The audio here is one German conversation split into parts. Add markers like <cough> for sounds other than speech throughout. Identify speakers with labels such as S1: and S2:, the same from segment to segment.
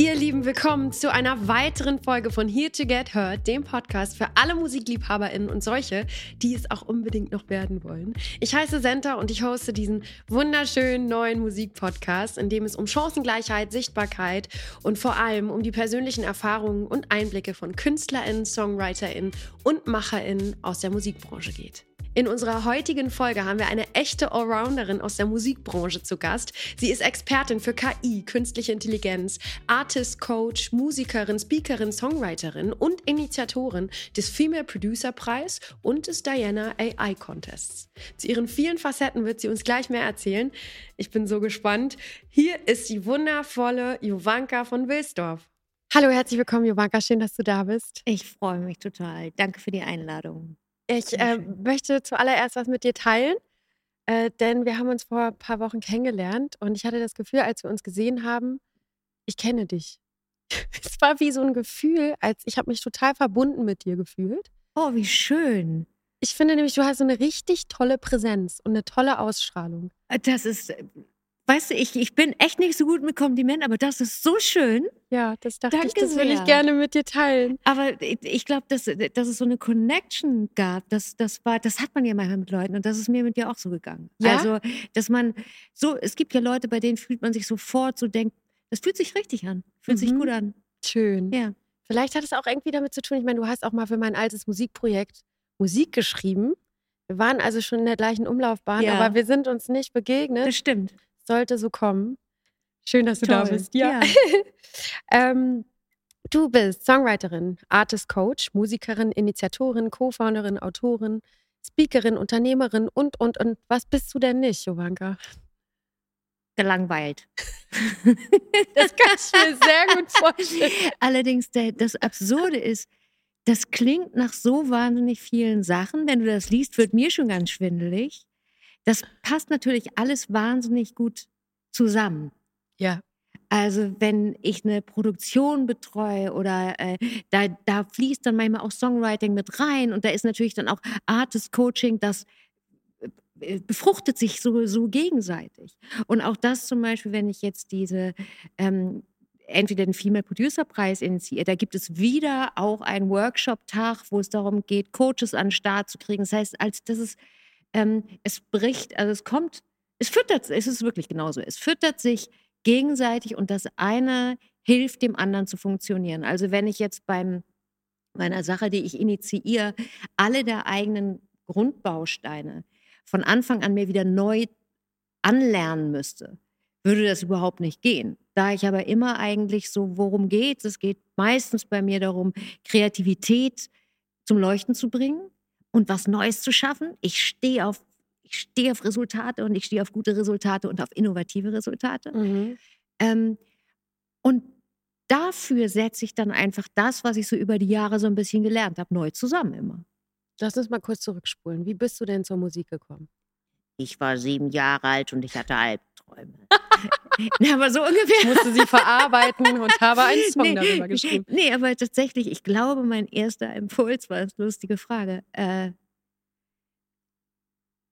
S1: Ihr Lieben, willkommen zu einer weiteren Folge von Here to Get Heard, dem Podcast für alle MusikliebhaberInnen und solche, die es auch unbedingt noch werden wollen. Ich heiße Senta und ich hoste diesen wunderschönen neuen Musikpodcast, in dem es um Chancengleichheit, Sichtbarkeit und vor allem um die persönlichen Erfahrungen und Einblicke von KünstlerInnen, SongwriterInnen und MacherInnen aus der Musikbranche geht. In unserer heutigen Folge haben wir eine echte Allrounderin aus der Musikbranche zu Gast. Sie ist Expertin für KI, künstliche Intelligenz, Artist Coach, Musikerin, Speakerin, Songwriterin und Initiatorin des Female Producer Preis und des Diana AI Contests. Zu ihren vielen Facetten wird sie uns gleich mehr erzählen. Ich bin so gespannt. Hier ist die wundervolle Jovanka von Wilsdorf. Hallo, herzlich willkommen, Jovanka. Schön, dass du da bist.
S2: Ich freue mich total. Danke für die Einladung.
S1: Ich äh, möchte zuallererst was mit dir teilen, äh, denn wir haben uns vor ein paar Wochen kennengelernt und ich hatte das Gefühl, als wir uns gesehen haben, ich kenne dich. <laughs> es war wie so ein Gefühl, als ich habe mich total verbunden mit dir gefühlt.
S2: Oh, wie schön.
S1: Ich finde nämlich, du hast so eine richtig tolle Präsenz und eine tolle Ausstrahlung.
S2: Äh, das ist äh, weißt du, ich, ich bin echt nicht so gut mit Komplimenten, aber das ist so schön.
S1: Ja, das dachte Danke ich, das will ich gerne mit dir teilen.
S2: Aber ich, ich glaube, dass, dass es so eine Connection gab, das, das, war, das hat man ja manchmal mit Leuten und das ist mir mit dir auch so gegangen. Ja? Also, dass man so, es gibt ja Leute, bei denen fühlt man sich sofort so denkt, das fühlt sich richtig an, fühlt mhm. sich gut an.
S1: Schön.
S2: Ja.
S1: Vielleicht hat es auch irgendwie damit zu tun, ich meine, du hast auch mal für mein altes Musikprojekt Musik geschrieben. Wir waren also schon in der gleichen Umlaufbahn, ja. aber wir sind uns nicht begegnet.
S2: Das stimmt
S1: sollte so kommen. Schön, dass du
S2: Toll.
S1: da bist.
S2: Ja. ja. <laughs>
S1: ähm, du bist Songwriterin, Artist Coach, Musikerin, Initiatorin, Co-Founderin, Autorin, Speakerin, Unternehmerin und, und, und. Was bist du denn nicht, Jovanka?
S2: Gelangweilt. <laughs>
S1: das kann ich mir sehr gut vorstellen.
S2: Allerdings, der, das Absurde ist, das klingt nach so wahnsinnig vielen Sachen. Wenn du das liest, wird mir schon ganz schwindelig. Das passt natürlich alles wahnsinnig gut zusammen.
S1: Ja.
S2: Also wenn ich eine Produktion betreue oder äh, da, da fließt dann manchmal auch Songwriting mit rein und da ist natürlich dann auch Artist Coaching, das äh, befruchtet sich so, so gegenseitig. Und auch das zum Beispiel, wenn ich jetzt diese ähm, entweder den Female Producer Preis initiiere, da gibt es wieder auch einen Workshop-Tag, wo es darum geht, Coaches an den Start zu kriegen. Das heißt, als das ist ähm, es bricht, also es kommt, es füttert, es ist wirklich genauso, es füttert sich gegenseitig und das eine hilft dem anderen zu funktionieren. Also wenn ich jetzt beim meiner Sache, die ich initiiere, alle der eigenen Grundbausteine von Anfang an mir wieder neu anlernen müsste, würde das überhaupt nicht gehen. Da ich aber immer eigentlich so, worum geht es? geht meistens bei mir darum, Kreativität zum Leuchten zu bringen und was Neues zu schaffen. Ich stehe auf, ich stehe auf Resultate und ich stehe auf gute Resultate und auf innovative Resultate. Mhm. Ähm, und dafür setze ich dann einfach das, was ich so über die Jahre so ein bisschen gelernt habe, neu zusammen immer.
S1: Lass uns mal kurz zurückspulen. Wie bist du denn zur Musik gekommen?
S2: Ich war sieben Jahre alt und ich hatte Albträume. <laughs> <laughs> aber so ungefähr.
S1: Ich musste sie verarbeiten und habe einen Song nee, darüber geschrieben.
S2: Nee, aber tatsächlich, ich glaube, mein erster Impuls war eine lustige Frage. Äh,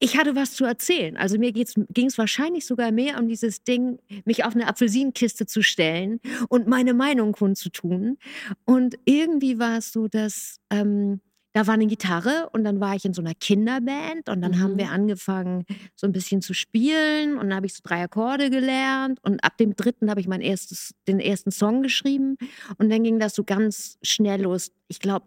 S2: ich hatte was zu erzählen. Also mir ging es wahrscheinlich sogar mehr um dieses Ding, mich auf eine Apfelsinenkiste zu stellen und meine Meinung kundzutun. Und irgendwie war es so, dass ähm, da war eine Gitarre und dann war ich in so einer Kinderband und dann mhm. haben wir angefangen, so ein bisschen zu spielen und dann habe ich so drei Akkorde gelernt und ab dem dritten habe ich mein erstes, den ersten Song geschrieben und dann ging das so ganz schnell los. Ich glaube,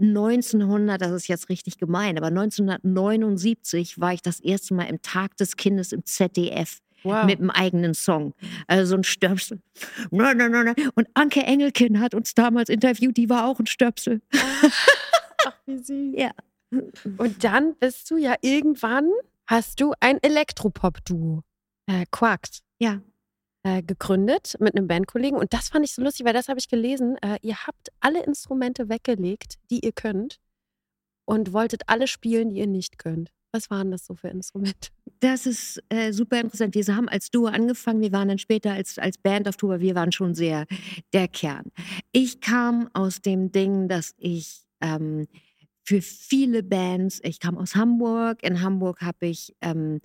S2: 1900, das ist jetzt richtig gemein, aber 1979 war ich das erste Mal im Tag des Kindes im ZDF. Wow. mit einem eigenen Song. Also so ein Stöpsel. Und Anke Engelkin hat uns damals interviewt, die war auch ein Stöpsel.
S1: Ach, wie süß.
S2: Ja.
S1: Und dann bist du ja irgendwann, hast du ein Elektropop-Duo, äh, Quarkt.
S2: Ja.
S1: Äh, gegründet mit einem Bandkollegen. Und das fand ich so lustig, weil das habe ich gelesen. Äh, ihr habt alle Instrumente weggelegt, die ihr könnt und wolltet alle spielen, die ihr nicht könnt. Was waren das so für Instrumente?
S2: Das ist äh, super interessant. Wir haben als Duo angefangen, wir waren dann später als, als Band auf Tour, wir waren schon sehr der Kern. Ich kam aus dem Ding, dass ich ähm, für viele Bands. Ich kam aus Hamburg. In Hamburg habe ich ähm,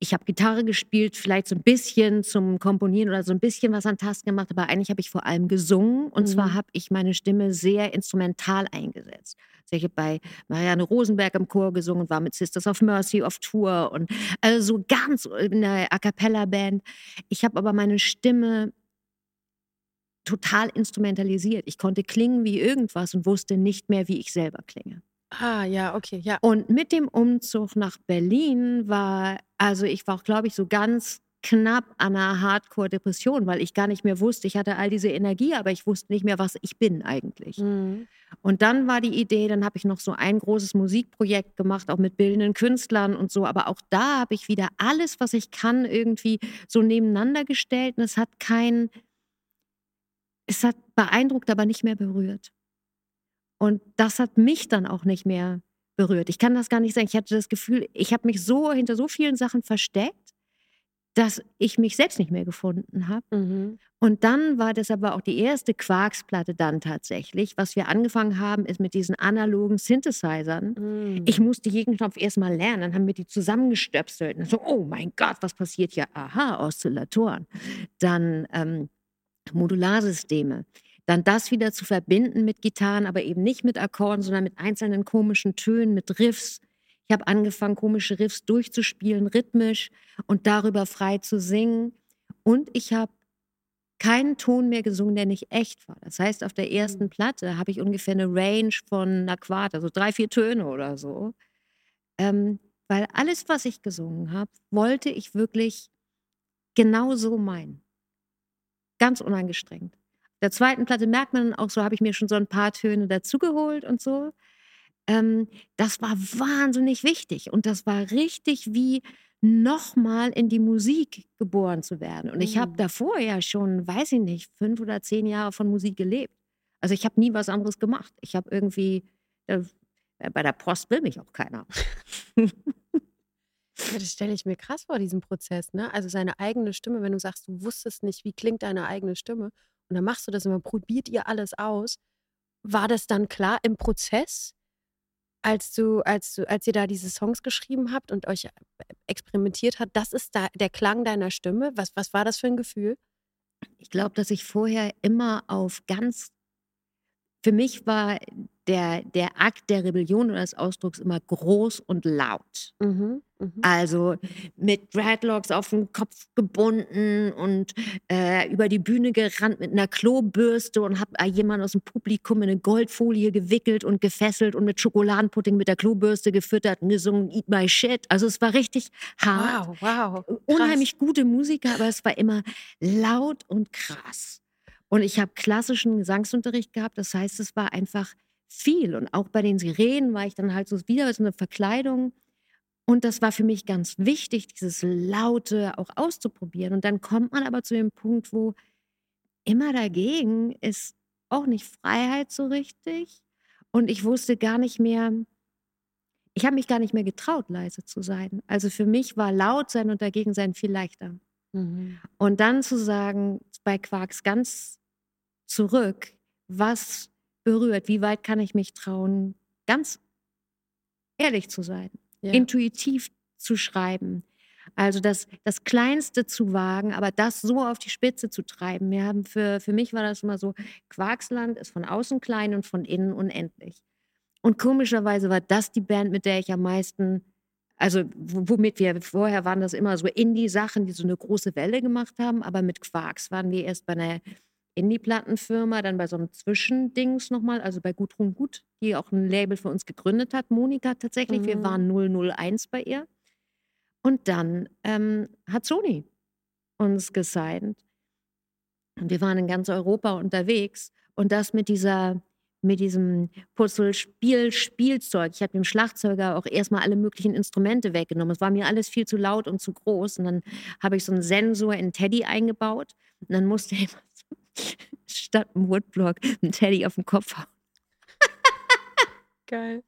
S2: ich habe Gitarre gespielt, vielleicht so ein bisschen zum Komponieren oder so ein bisschen was an Tasten gemacht, aber eigentlich habe ich vor allem gesungen. Und zwar
S1: Mhm.
S2: habe ich meine Stimme sehr instrumental eingesetzt. Also ich habe bei Marianne Rosenberg im Chor gesungen und war mit Sisters of Mercy auf Tour und also so ganz in der A cappella Band. Ich habe aber meine Stimme total instrumentalisiert. Ich konnte klingen wie irgendwas und wusste nicht mehr, wie ich selber klinge.
S1: Ah, ja, okay, ja.
S2: Und mit dem Umzug nach Berlin war, also ich war auch, glaube ich, so ganz knapp an einer Hardcore-Depression, weil ich gar nicht mehr wusste, ich hatte all diese Energie, aber ich wusste nicht mehr, was ich bin eigentlich.
S1: Mhm.
S2: Und dann war die Idee, dann habe ich noch so ein großes Musikprojekt gemacht, auch mit bildenden Künstlern und so. Aber auch da habe ich wieder alles, was ich kann, irgendwie so nebeneinander gestellt. Und es hat kein, es hat beeindruckt, aber nicht mehr berührt. Und das hat mich dann auch nicht mehr berührt. Ich kann das gar nicht sagen. Ich hatte das Gefühl, ich habe mich so hinter so vielen Sachen versteckt, dass ich mich selbst nicht mehr gefunden habe.
S1: Mhm.
S2: Und dann war das aber auch die erste Quarksplatte dann tatsächlich. Was wir angefangen haben, ist mit diesen analogen Synthesizern.
S1: Mhm.
S2: Ich musste jeden Knopf erstmal lernen, dann haben wir die zusammengestöpselt. Und so, oh mein Gott, was passiert hier? Aha, Oszillatoren. Dann ähm, Modularsysteme. Dann das wieder zu verbinden mit Gitarren, aber eben nicht mit Akkorden, sondern mit einzelnen komischen Tönen, mit Riffs. Ich habe angefangen, komische Riffs durchzuspielen, rhythmisch und darüber frei zu singen. Und ich habe keinen Ton mehr gesungen, der nicht echt war. Das heißt, auf der ersten Platte habe ich ungefähr eine Range von einer Quarte, also drei, vier Töne oder so. Ähm, weil alles, was ich gesungen habe, wollte ich wirklich genau so meinen. Ganz unangestrengt. Auf der zweiten Platte merkt man auch so, habe ich mir schon so ein paar Töne dazugeholt und so. Ähm, das war wahnsinnig wichtig und das war richtig wie nochmal in die Musik geboren zu werden. Und ich habe
S1: Mhm.
S2: davor ja schon, weiß ich nicht, fünf oder zehn Jahre von Musik gelebt. Also ich habe nie was anderes gemacht. Ich habe irgendwie, äh, bei der Post will mich auch keiner. <laughs>
S1: Ja, das stelle ich mir krass vor, diesen Prozess, ne? Also seine eigene Stimme, wenn du sagst, du wusstest nicht, wie klingt deine eigene Stimme und dann machst du das und dann probiert ihr alles aus. War das dann klar im Prozess, als du, als du, als ihr da diese Songs geschrieben habt und euch äh, experimentiert habt, das ist da der Klang deiner Stimme? Was, was war das für ein Gefühl?
S2: Ich glaube, dass ich vorher immer auf ganz, für mich war der, der Akt der Rebellion oder des Ausdrucks immer groß und laut.
S1: Mhm, mhm.
S2: Also mit Dreadlocks auf den Kopf gebunden und äh, über die Bühne gerannt mit einer Klobürste und habe jemanden aus dem Publikum in eine Goldfolie gewickelt und gefesselt und mit Schokoladenpudding mit der Klobürste gefüttert und gesungen Eat My Shit. Also es war richtig hart.
S1: Wow, wow. Krass.
S2: Unheimlich gute Musiker, aber es war immer laut und krass. Und ich habe klassischen Gesangsunterricht gehabt, das heißt, es war einfach viel. Und auch bei den Sirenen war ich dann halt so wieder so eine Verkleidung. Und das war für mich ganz wichtig, dieses Laute auch auszuprobieren. Und dann kommt man aber zu dem Punkt, wo immer dagegen ist auch nicht Freiheit so richtig. Und ich wusste gar nicht mehr, ich habe mich gar nicht mehr getraut, leise zu sein. Also für mich war laut sein und dagegen sein viel leichter.
S1: Mhm.
S2: Und dann zu sagen, bei Quarks ganz zurück, was berührt, wie weit kann ich mich trauen, ganz ehrlich zu sein,
S1: Ja.
S2: intuitiv zu schreiben. Also das, das Kleinste zu wagen, aber das so auf die Spitze zu treiben. Wir haben für, für mich war das immer so, Quarksland ist von außen klein und von innen unendlich. Und komischerweise war das die Band, mit der ich am meisten, also womit wir vorher waren das immer so Indie-Sachen, die so eine große Welle gemacht haben, aber mit Quarks waren wir erst bei einer Indie-Plattenfirma, dann bei so einem Zwischendings nochmal, also bei Gudrun Gut, die auch ein Label für uns gegründet hat, Monika tatsächlich. Wir
S1: Mhm.
S2: waren 001 bei ihr. Und dann ähm, hat Sony uns gesigned. Und wir waren in ganz Europa unterwegs. Und das mit dieser, mit diesem Puzzle-Spiel, Spielzeug. Ich habe dem Schlagzeuger auch erstmal alle möglichen Instrumente weggenommen. Es war mir alles viel zu laut und zu groß. Und dann habe ich so einen Sensor in Teddy eingebaut. Und dann musste er so statt einem Woodblock einen Teddy auf den Kopf hauen.
S1: Geil.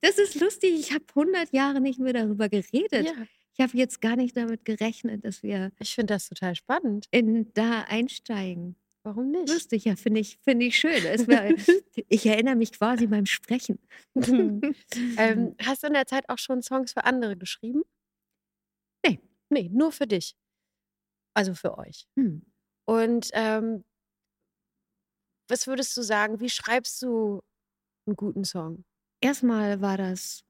S2: Das ist lustig. Ich habe 100 Jahre nicht mehr darüber geredet.
S1: Ja,
S2: Ich habe jetzt gar nicht damit gerechnet, dass wir
S1: ich finde das total spannend.
S2: in da einsteigen.
S1: Warum nicht?
S2: Lustig, ja, finde ich, finde ich schön. Es war, <laughs> ich erinnere mich quasi beim Sprechen. <laughs>
S1: ähm, hast du in der Zeit auch schon Songs für andere geschrieben?
S2: Nee.
S1: Nee, nur für dich. Also für euch.
S2: Hm.
S1: Und ähm, was würdest du sagen, wie schreibst du einen guten Song?
S2: Erstmal war das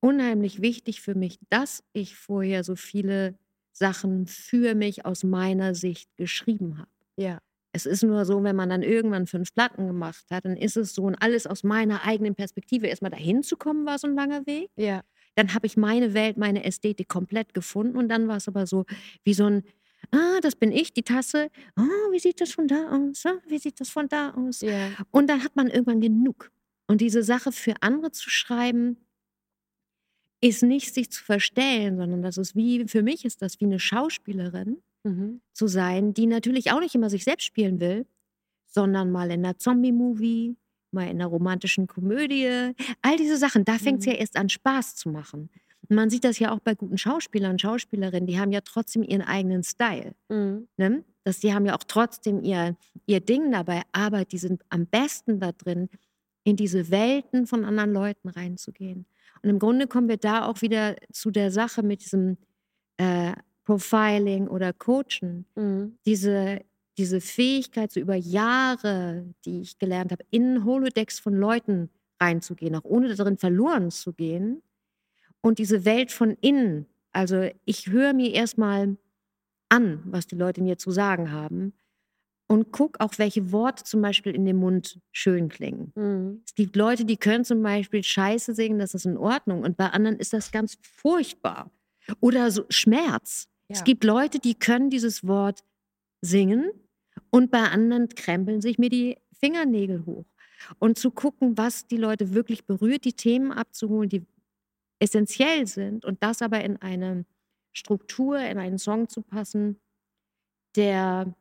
S2: unheimlich wichtig für mich, dass ich vorher so viele Sachen für mich aus meiner Sicht geschrieben habe.
S1: Ja.
S2: Es ist nur so, wenn man dann irgendwann fünf Platten gemacht hat, dann ist es so und alles aus meiner eigenen Perspektive. Erstmal dahin zu kommen, war so ein langer Weg.
S1: Ja.
S2: Dann habe ich meine Welt, meine Ästhetik komplett gefunden und dann war es aber so wie so ein, ah, das bin ich, die Tasse, oh, wie sieht das von da aus, ah, wie sieht das von da aus.
S1: Ja.
S2: Und dann hat man irgendwann genug. Und diese Sache für andere zu schreiben, ist nicht sich zu verstellen, sondern das ist wie, für mich ist das wie eine Schauspielerin
S1: Mhm.
S2: zu sein, die natürlich auch nicht immer sich selbst spielen will, sondern mal in einer Zombie-Movie, mal in einer romantischen Komödie. All diese Sachen, da fängt es
S1: Mhm.
S2: ja erst an, Spaß zu machen. Man sieht das ja auch bei guten Schauspielern und Schauspielerinnen, die haben ja trotzdem ihren eigenen Style.
S1: Mhm.
S2: Ne? Das, die haben ja auch trotzdem ihr, ihr Ding dabei, aber die sind am besten da drin, in diese Welten von anderen Leuten reinzugehen. Und im Grunde kommen wir da auch wieder zu der Sache mit diesem äh, Profiling oder Coachen.
S1: Mhm.
S2: Diese, diese Fähigkeit, so über Jahre, die ich gelernt habe, in Holodeck von Leuten reinzugehen, auch ohne darin verloren zu gehen. Und diese Welt von innen, also ich höre mir erstmal an, was die Leute mir zu sagen haben und gucke auch, welche Worte zum Beispiel in dem Mund schön klingen.
S1: Mhm.
S2: Es gibt Leute, die können zum Beispiel Scheiße singen, das ist in Ordnung. Und bei anderen ist das ganz furchtbar. Oder so Schmerz. Es
S1: Ja.
S2: gibt Leute, die können dieses Wort singen und bei anderen krempeln sich mir die Fingernägel hoch. Und zu gucken, was die Leute wirklich berührt, die Themen abzuholen, die essentiell sind und das aber in eine Struktur, in einen Song zu passen, der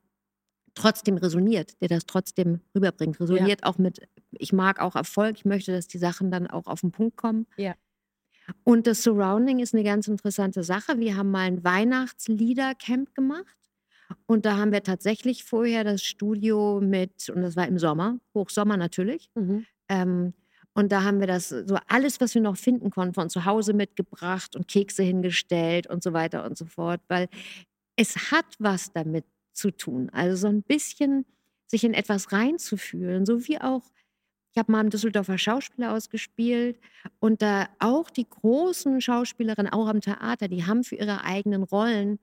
S2: trotzdem resoniert, der das trotzdem rüberbringt. Resoniert auch mit, ich mag auch Erfolg, ich möchte, dass die Sachen dann auch auf den Punkt kommen.
S1: Ja.
S2: Und das Surrounding ist eine ganz interessante Sache. Wir haben mal ein Weihnachtsliedercamp gemacht. Und da haben wir tatsächlich vorher das Studio mit, und das war im Sommer, Hochsommer natürlich.
S1: Mhm.
S2: Ähm, und da haben wir das, so alles, was wir noch finden konnten, von zu Hause mitgebracht und Kekse hingestellt und so weiter und so fort, weil es hat was damit zu tun. Also so ein bisschen sich in etwas reinzufühlen, so wie auch, ich habe mal im Düsseldorfer Schauspieler ausgespielt und da auch die großen Schauspielerinnen, auch am Theater, die haben für ihre eigenen Rollen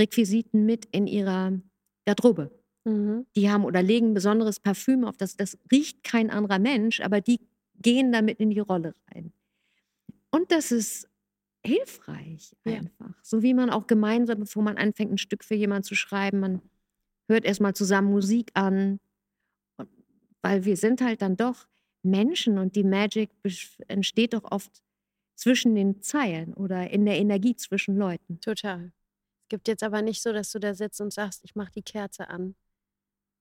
S2: Requisiten mit in ihrer Garderobe.
S1: Mhm.
S2: Die haben oder legen besonderes Parfüm auf, das, das riecht kein anderer Mensch, aber die gehen damit in die Rolle rein. Und das ist hilfreich
S1: Ja.
S2: einfach. So wie man auch gemeinsam, bevor man anfängt, ein Stück für jemanden zu schreiben, man hört erstmal zusammen Musik an, weil wir sind halt dann doch Menschen und die Magic entsteht doch oft zwischen den Zeilen oder in der Energie zwischen Leuten.
S1: Total. Es gibt jetzt aber nicht so, dass du da sitzt und sagst, ich mache die Kerze an.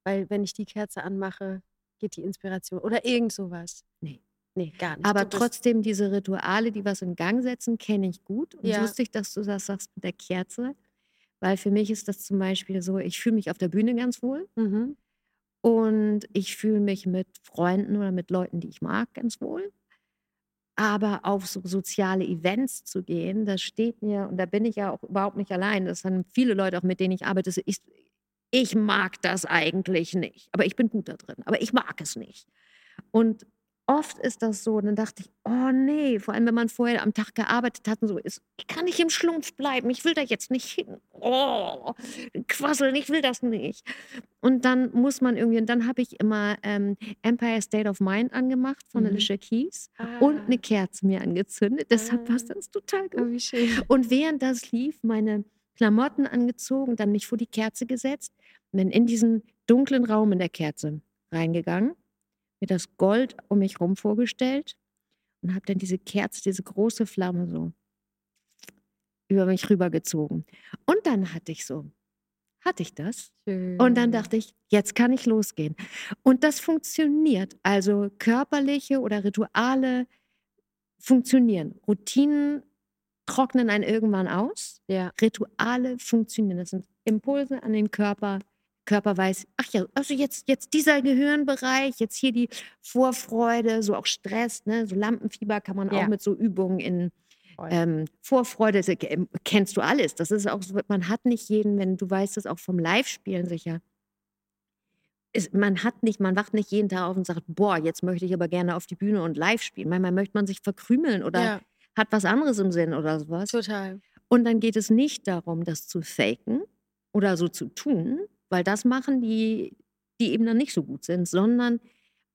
S1: Weil wenn ich die Kerze anmache, geht die Inspiration. Oder irgend sowas.
S2: Nee.
S1: Nee, gar nicht.
S2: Aber trotzdem diese Rituale, die was in Gang setzen, kenne ich gut. Und
S1: Ja.
S2: lustig, dass du das sagst mit der Kerze. Weil für mich ist das zum Beispiel so, ich fühle mich auf der Bühne ganz wohl
S1: Mhm.
S2: und ich fühle mich mit Freunden oder mit Leuten, die ich mag, ganz wohl. Aber auf so soziale Events zu gehen, das steht mir, und da bin ich ja auch überhaupt nicht allein. Das haben viele Leute auch, mit denen ich arbeite. so, Ich, mag das eigentlich nicht. Aber ich bin gut da drin. Aber ich mag es nicht. Und oft ist das so, und dann dachte ich, oh nee, vor allem wenn man vorher am Tag gearbeitet hat und so ist, ich kann nicht im Schlumpf bleiben, ich will da jetzt nicht hin. Oh, quasseln, ich will das nicht. Und dann muss man irgendwie, und dann habe ich immer ähm, Empire State of Mind angemacht von
S1: Mhm.
S2: Alicia Keys und
S1: Ah,
S2: eine Kerze mir angezündet. Deshalb passt
S1: Ah.
S2: das total
S1: oh,
S2: gut.
S1: wie schön.
S2: Und während das lief, meine Klamotten angezogen, dann mich vor die Kerze gesetzt und dann in diesen dunklen Raum in der Kerze reingegangen, mir das Gold um mich rum vorgestellt und habe dann diese Kerze, diese große Flamme so über mich rübergezogen. Und dann hatte ich so, hatte ich das?
S1: schön.
S2: Und dann dachte ich, jetzt kann ich losgehen. Und das funktioniert. Also körperliche oder Rituale funktionieren. Routinen trocknen einen irgendwann aus.
S1: Ja.
S2: Rituale funktionieren. Das sind Impulse an den Körper. Körper weiß, ach ja, also jetzt, jetzt dieser Gehirnbereich, jetzt hier die Vorfreude, so auch Stress, ne? so Lampenfieber kann man
S1: Ja.
S2: auch mit so Übungen in Ähm, Vorfreude, kennst du alles. Das ist auch, man hat nicht jeden, wenn du weißt es auch vom Live-Spielen sicher. Ist, man hat nicht, man wacht nicht jeden Tag auf und sagt, boah, jetzt möchte ich aber gerne auf die Bühne und live spielen. Manchmal möchte man sich verkrümeln oder ja. Hat was anderes im Sinn oder sowas.
S1: Total.
S2: Und dann geht es nicht darum, das zu faken oder so zu tun, weil das machen die, die eben dann nicht so gut sind, sondern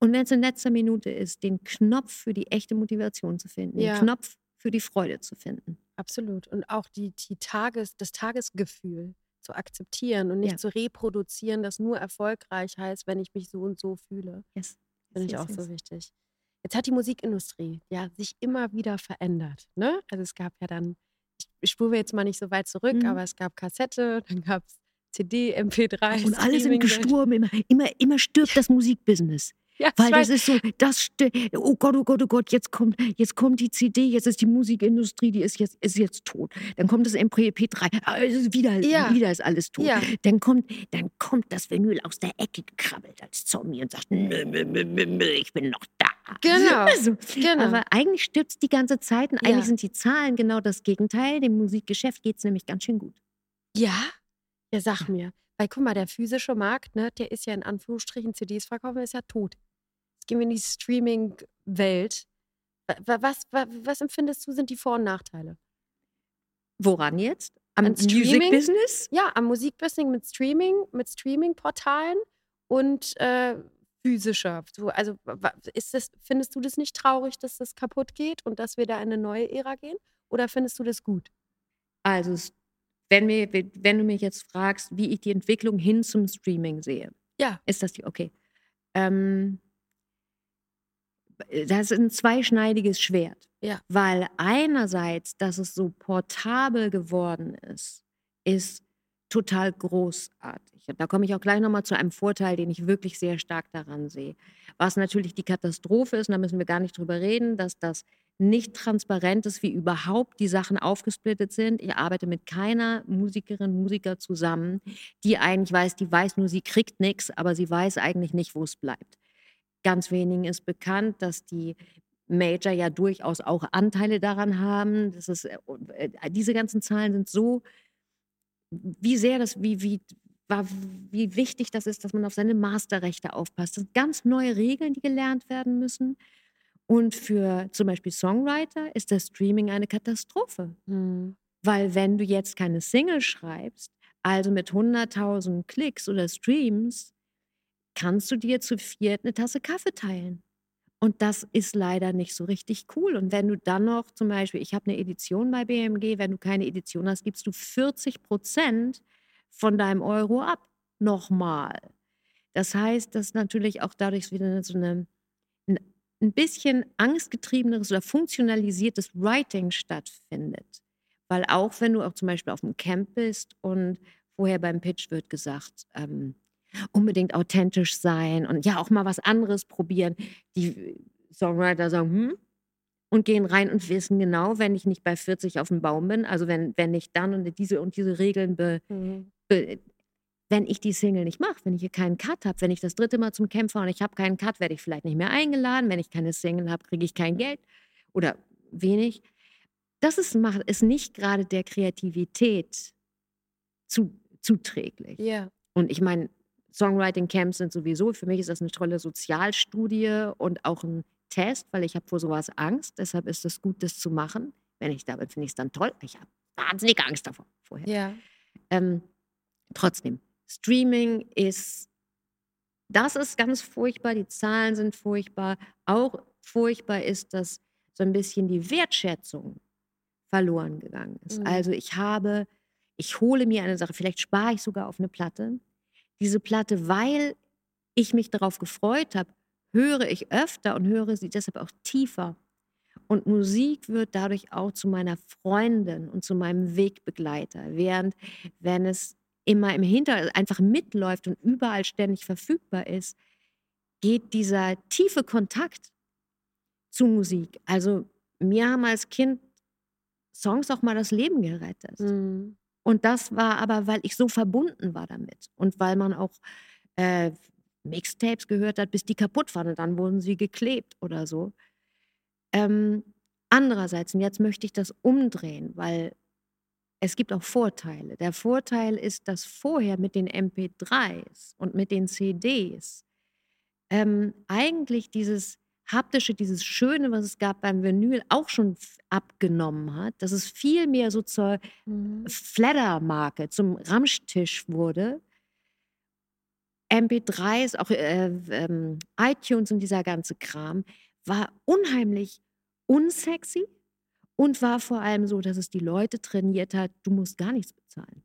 S2: und wenn es in letzter Minute ist, den Knopf für die echte Motivation zu finden, ja. den Knopf für die Freude zu finden.
S1: Absolut. Und auch die, die Tages, das Tagesgefühl zu akzeptieren und nicht ja. zu reproduzieren, das nur erfolgreich heißt, wenn ich mich so und so fühle. Yes. Finde ich yes, auch yes. so wichtig. Jetzt hat die Musikindustrie ja sich immer wieder verändert. Ne? Also es gab ja dann, ich spure jetzt mal nicht so weit zurück, mhm. aber es gab Kassette, <laughs> dann gab es CD, MP3.
S2: Und alle sind gestorben. Immer, immer, immer stirbt das Musikbusiness. Ja, Weil das ist so, das oh Gott, oh Gott, oh Gott, jetzt kommt, jetzt kommt die CD, jetzt ist die Musikindustrie, die ist jetzt, ist jetzt tot. Dann kommt das MP3, ah, wieder, ja. wieder ist alles tot. Ja. Dann, kommt, dann kommt das Vinyl aus der Ecke gekrabbelt als Zombie und sagt, nö, nö, nö, nö, ich bin noch.
S1: Genau. <laughs>
S2: Also, genau. Aber eigentlich stirbt es die ganze Zeit und eigentlich ja. sind die Zahlen genau das Gegenteil. Dem Musikgeschäft geht es nämlich ganz schön gut.
S1: Ja? Ja, sag mir. Weil guck mal, der physische Markt, ne, der ist ja in Anführungsstrichen CDs verkaufen, ist ja tot gehen wir in die Streaming-Welt. Was, was, was, empfindest du, sind die Vor- und Nachteile?
S2: Woran jetzt? Am Musikbusiness?
S1: Ja, am Musikbusiness mit Streaming, mit Streaming-Portalen und äh, physischer. Also ist das, findest du das nicht traurig, dass das kaputt geht und dass wir da in eine neue Ära gehen? Oder findest du das gut?
S2: Also, wenn, mir, wenn du mich jetzt fragst, wie ich die Entwicklung hin zum Streaming sehe,
S1: ja.
S2: ist das die, okay. Ähm, das ist ein zweischneidiges Schwert.
S1: Ja.
S2: Weil einerseits, dass es so portabel geworden ist, ist total großartig. Da komme ich auch gleich nochmal zu einem Vorteil, den ich wirklich sehr stark daran sehe. Was natürlich die Katastrophe ist, und da müssen wir gar nicht drüber reden, dass das nicht transparent ist, wie überhaupt die Sachen aufgesplittet sind. Ich arbeite mit keiner Musikerin, Musiker zusammen, die eigentlich weiß, die weiß nur, sie kriegt nichts, aber sie weiß eigentlich nicht, wo es bleibt. Ganz wenigen ist bekannt, dass die Major ja durchaus auch Anteile daran haben. Das ist, äh, diese ganzen Zahlen sind so, wie sehr das, wie, wie, wie wichtig das ist, dass man auf seine Masterrechte aufpasst. Das sind ganz neue Regeln, die gelernt werden müssen. Und für zum Beispiel Songwriter ist das Streaming eine Katastrophe. Mhm. Weil wenn du jetzt keine Single schreibst, also mit 100.000 Klicks oder Streams, kannst du dir zu viert eine Tasse Kaffee teilen. Und das ist leider nicht so richtig cool. Und wenn du dann noch zum Beispiel, ich habe eine Edition bei BMG, wenn du keine Edition hast, gibst du 40 Prozent von deinem Euro ab. Nochmal. Das heißt, dass natürlich auch dadurch wieder so eine, ein bisschen angstgetriebeneres oder funktionalisiertes Writing stattfindet. Weil auch wenn du auch zum Beispiel auf dem Camp bist und vorher beim Pitch wird gesagt, ähm, unbedingt authentisch sein und ja auch mal was anderes probieren. Die Songwriter sagen, hm, und gehen rein und wissen genau, wenn ich nicht bei 40 auf dem Baum bin, also wenn, wenn ich dann und diese und diese Regeln be, mhm. be wenn ich die Single nicht mache, wenn ich hier keinen Cut habe, wenn ich das dritte Mal zum Kämpfer und ich habe keinen Cut, werde ich vielleicht nicht mehr eingeladen. Wenn ich keine Single habe, kriege ich kein Geld oder wenig. Das ist, macht, ist nicht gerade der Kreativität zu, zuträglich.
S1: Ja.
S2: Und ich meine, Songwriting-Camps sind sowieso, für mich ist das eine tolle Sozialstudie und auch ein Test, weil ich habe vor sowas Angst. Deshalb ist es gut, das zu machen. Wenn ich damit finde ich es dann toll. Ich habe wahnsinnige Angst davor vorher.
S1: Ja.
S2: Ähm, trotzdem, Streaming ist, das ist ganz furchtbar. Die Zahlen sind furchtbar. Auch furchtbar ist, dass so ein bisschen die Wertschätzung verloren gegangen ist. Mhm. Also ich habe, ich hole mir eine Sache, vielleicht spare ich sogar auf eine Platte diese Platte, weil ich mich darauf gefreut habe, höre ich öfter und höre sie deshalb auch tiefer. Und Musik wird dadurch auch zu meiner Freundin und zu meinem Wegbegleiter. Während, wenn es immer im Hintergrund einfach mitläuft und überall ständig verfügbar ist, geht dieser tiefe Kontakt zu Musik. Also mir haben als Kind Songs auch mal das Leben gerettet. Mhm. Und das war aber, weil ich so verbunden war damit und weil man auch äh, Mixtapes gehört hat, bis die kaputt waren und dann wurden sie geklebt oder so. Ähm, Andererseits, und jetzt möchte ich das umdrehen, weil es gibt auch Vorteile. Der Vorteil ist, dass vorher mit den MP3s und mit den CDs ähm, eigentlich dieses haptische, dieses Schöne, was es gab beim Vinyl, auch schon abgenommen hat, dass es viel mehr so zur mhm. Flattermarke, zum Ramschtisch wurde. MP3s, auch äh, ähm, iTunes und dieser ganze Kram, war unheimlich unsexy und war vor allem so, dass es die Leute trainiert hat, du musst gar nichts bezahlen.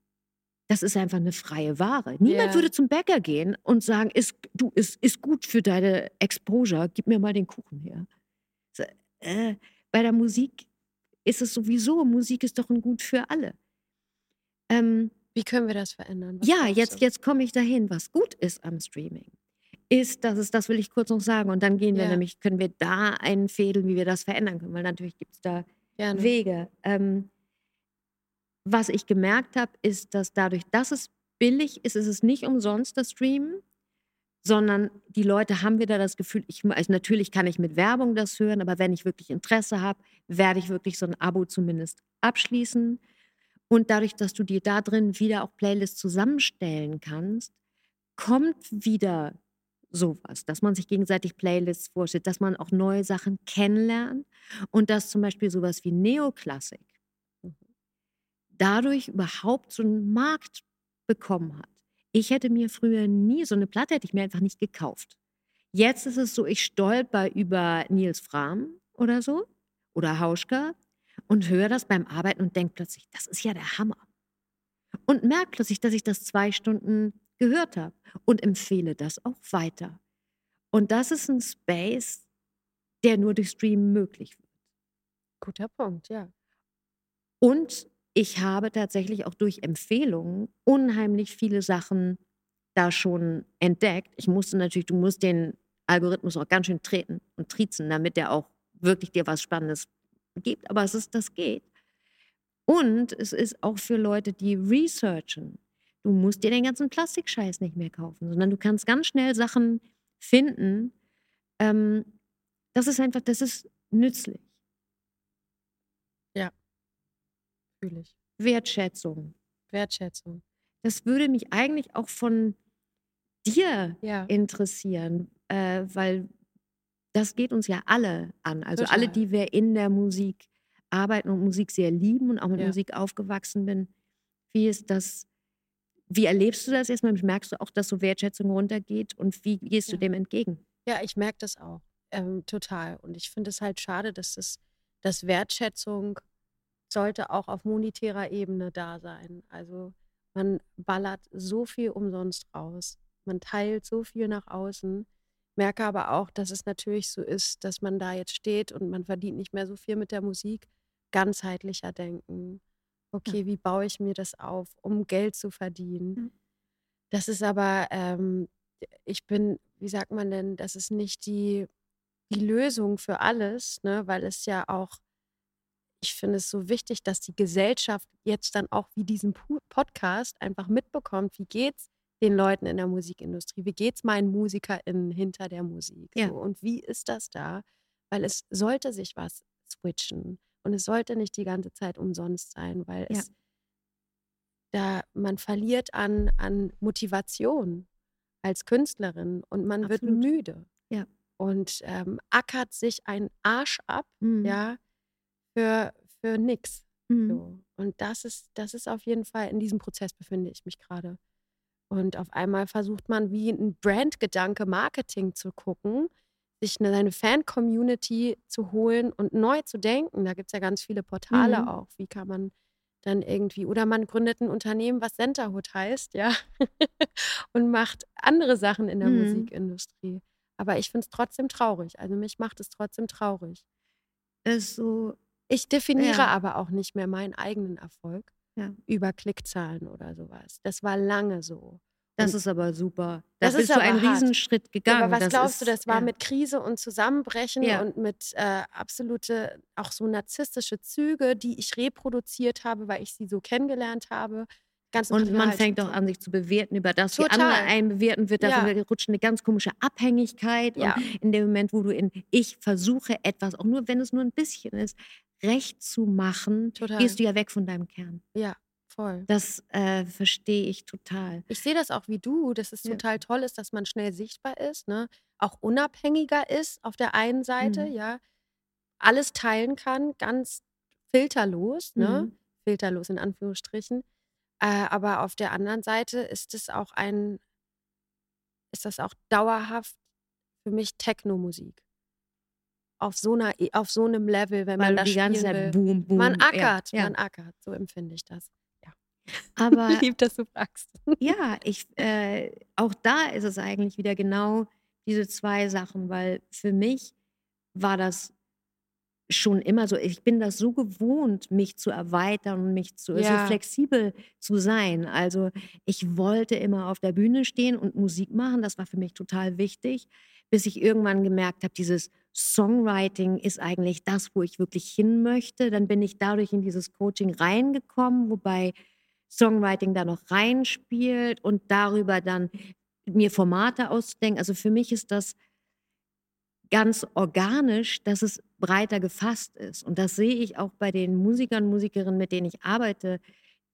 S2: Das ist einfach eine freie Ware. Niemand yeah. würde zum Bäcker gehen und sagen, ist, du, ist, ist gut für deine Exposure, gib mir mal den Kuchen her. So, äh, bei der Musik ist es sowieso, Musik ist doch ein Gut für alle.
S1: Ähm, Wie können wir das verändern?
S2: Was ja, jetzt, jetzt komme ich dahin. Was gut ist am Streaming, ist, dass es, das will ich kurz noch sagen, und dann gehen wir ja. nämlich, können wir da einfädeln, wie wir das verändern können, weil natürlich gibt es da Gerne. Wege. Ähm, was ich gemerkt habe, ist, dass dadurch, dass es billig ist, ist es nicht umsonst das Streamen, sondern die Leute haben wieder das Gefühl, ich, also natürlich kann ich mit Werbung das hören, aber wenn ich wirklich Interesse habe, werde ich wirklich so ein Abo zumindest abschließen. Und dadurch, dass du dir da drin wieder auch Playlists zusammenstellen kannst, kommt wieder sowas, dass man sich gegenseitig Playlists vorstellt, dass man auch neue Sachen kennenlernt und dass zum Beispiel sowas wie Neoklassik dadurch überhaupt so einen Markt bekommen hat. Ich hätte mir früher nie so eine Platte hätte ich mir einfach nicht gekauft. Jetzt ist es so, ich stolper über Nils Fram oder so oder Hauschka und höre das beim Arbeiten und denke plötzlich, das ist ja der Hammer. Und merke plötzlich, dass ich das zwei Stunden gehört habe und empfehle das auch weiter. Und das ist ein Space, der nur durch Stream möglich wird.
S1: Guter Punkt, ja.
S2: Und ich habe tatsächlich auch durch Empfehlungen unheimlich viele Sachen da schon entdeckt. Ich musste natürlich, du musst den Algorithmus auch ganz schön treten und triezen, damit der auch wirklich dir was Spannendes gibt. Aber es ist, das geht. Und es ist auch für Leute, die researchen. Du musst dir den ganzen Plastikscheiß nicht mehr kaufen, sondern du kannst ganz schnell Sachen finden. Ähm, das ist einfach, das ist nützlich.
S1: Ja, fühle ich.
S2: Wertschätzung.
S1: Wertschätzung.
S2: Das würde mich eigentlich auch von dir ja. interessieren, äh, weil das geht uns ja alle an. Also Total. alle, die wir in der Musik arbeiten und Musik sehr lieben und auch mit ja. Musik aufgewachsen bin. Wie ist das? Wie erlebst du das erstmal? Merkst du auch, dass so Wertschätzung runtergeht und wie gehst ja. du dem entgegen?
S1: Ja, ich merke das auch ähm, total. Und ich finde es halt schade, dass das dass Wertschätzung sollte auch auf monetärer Ebene da sein. Also man ballert so viel umsonst raus. Man teilt so viel nach außen. Merke aber auch, dass es natürlich so ist, dass man da jetzt steht und man verdient nicht mehr so viel mit der Musik. Ganzheitlicher denken. Okay, ja. wie baue ich mir das auf, um Geld zu verdienen? Mhm. Das ist aber, ähm, ich bin, wie sagt man denn, das ist nicht die, die Lösung für alles, ne? weil es ja auch ich finde es so wichtig, dass die Gesellschaft jetzt dann auch wie diesen Podcast einfach mitbekommt, wie geht's den Leuten in der Musikindustrie, wie geht es meinen MusikerInnen hinter der Musik ja. so, und wie ist das da? Weil es sollte sich was switchen und es sollte nicht die ganze Zeit umsonst sein, weil ja. es da man verliert an, an Motivation als Künstlerin und man Absolut. wird müde.
S2: Ja.
S1: Und ähm, ackert sich ein Arsch ab, mhm. ja, für, für nix. Mhm. So. Und das ist, das ist auf jeden Fall, in diesem Prozess befinde ich mich gerade. Und auf einmal versucht man wie ein Brandgedanke Marketing zu gucken, sich eine, seine Fan-Community zu holen und neu zu denken. Da gibt es ja ganz viele Portale mhm. auch. Wie kann man dann irgendwie, oder man gründet ein Unternehmen, was Centerhood heißt, ja, <laughs> und macht andere Sachen in der mhm. Musikindustrie. Aber ich finde es trotzdem traurig. Also mich macht es trotzdem traurig.
S2: Es ist so,
S1: ich definiere ja. aber auch nicht mehr meinen eigenen Erfolg ja. über Klickzahlen oder sowas. Das war lange so.
S2: Das und ist aber super. Da das bist ist du einen hart. Riesenschritt gegangen.
S1: aber was
S2: das
S1: glaubst ist, du, das war ja. mit Krise und Zusammenbrechen und mit äh, absolute, auch so narzisstische Züge, die ich reproduziert habe, weil ich sie so kennengelernt habe. Ganzen
S2: Und man fängt auch an, sich zu bewerten über das, wie
S1: Total.
S2: andere einen bewerten, wird
S1: Ja.
S2: davon rutscht eine ganz komische Abhängigkeit.
S1: Ja.
S2: Und in dem Moment, wo du in ich versuche etwas, auch nur wenn es nur ein bisschen ist, recht zu machen,
S1: Total.
S2: gehst du ja weg von deinem Kern.
S1: Ja, voll.
S2: Das äh, verstehe ich total.
S1: Ich sehe das auch wie du, dass es
S2: Ja.
S1: total toll ist, dass man schnell sichtbar ist, ne? Auch unabhängiger ist auf der einen Seite,
S2: Mhm.
S1: ja. Alles teilen kann, ganz filterlos, ne?
S2: Mhm.
S1: Filterlos in Anführungsstrichen. Äh, aber auf der anderen Seite ist es auch ein, ist das auch dauerhaft für mich Techno-Musik. Auf so einer, auf so einem Level, wenn
S2: Weil
S1: man das
S2: die ganze Zeit
S1: will.
S2: boom, boom.
S1: Man
S2: ja,
S1: ackert,
S2: Ja.
S1: man ackert, so empfinde ich das. <laughs>
S2: Aber
S1: Lieb, dass du fragst.
S2: Ja, ich, äh, auch da ist es eigentlich wieder genau diese zwei Sachen, weil für mich war das schon immer so, ich bin das so gewohnt, mich zu erweitern und mich zu,
S1: Ja.
S2: so flexibel zu sein. Also ich wollte immer auf der Bühne stehen und Musik machen, das war für mich total wichtig, bis ich irgendwann gemerkt habe, dieses Songwriting ist eigentlich das, wo ich wirklich hin möchte. Dann bin ich dadurch in dieses Coaching reingekommen, wobei Songwriting da noch reinspielt und darüber dann mir Formate auszudenken. Also für mich ist das ganz organisch, dass es breiter gefasst ist. Und das sehe ich auch bei den Musikern und Musikerinnen, mit denen ich arbeite,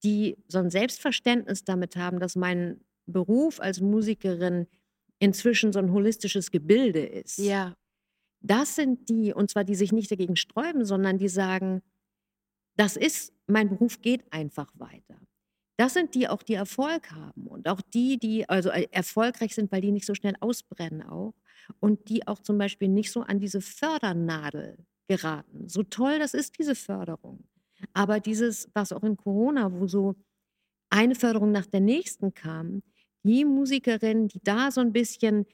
S2: die so ein Selbstverständnis damit haben, dass mein Beruf als Musikerin inzwischen so ein holistisches Gebilde ist.
S1: Ja,
S2: Das sind die, und zwar die sich nicht dagegen sträuben, sondern die sagen, das ist, mein Beruf geht einfach weiter. Das sind die auch, die Erfolg haben und auch die, die also äh, erfolgreich sind, weil die nicht so schnell ausbrennen auch und die auch zum Beispiel nicht so an diese Fördernadel geraten. So toll das ist, diese Förderung. Aber dieses, was auch in Corona, wo so eine Förderung nach der nächsten kam, die Musikerinnen, die da so ein bisschen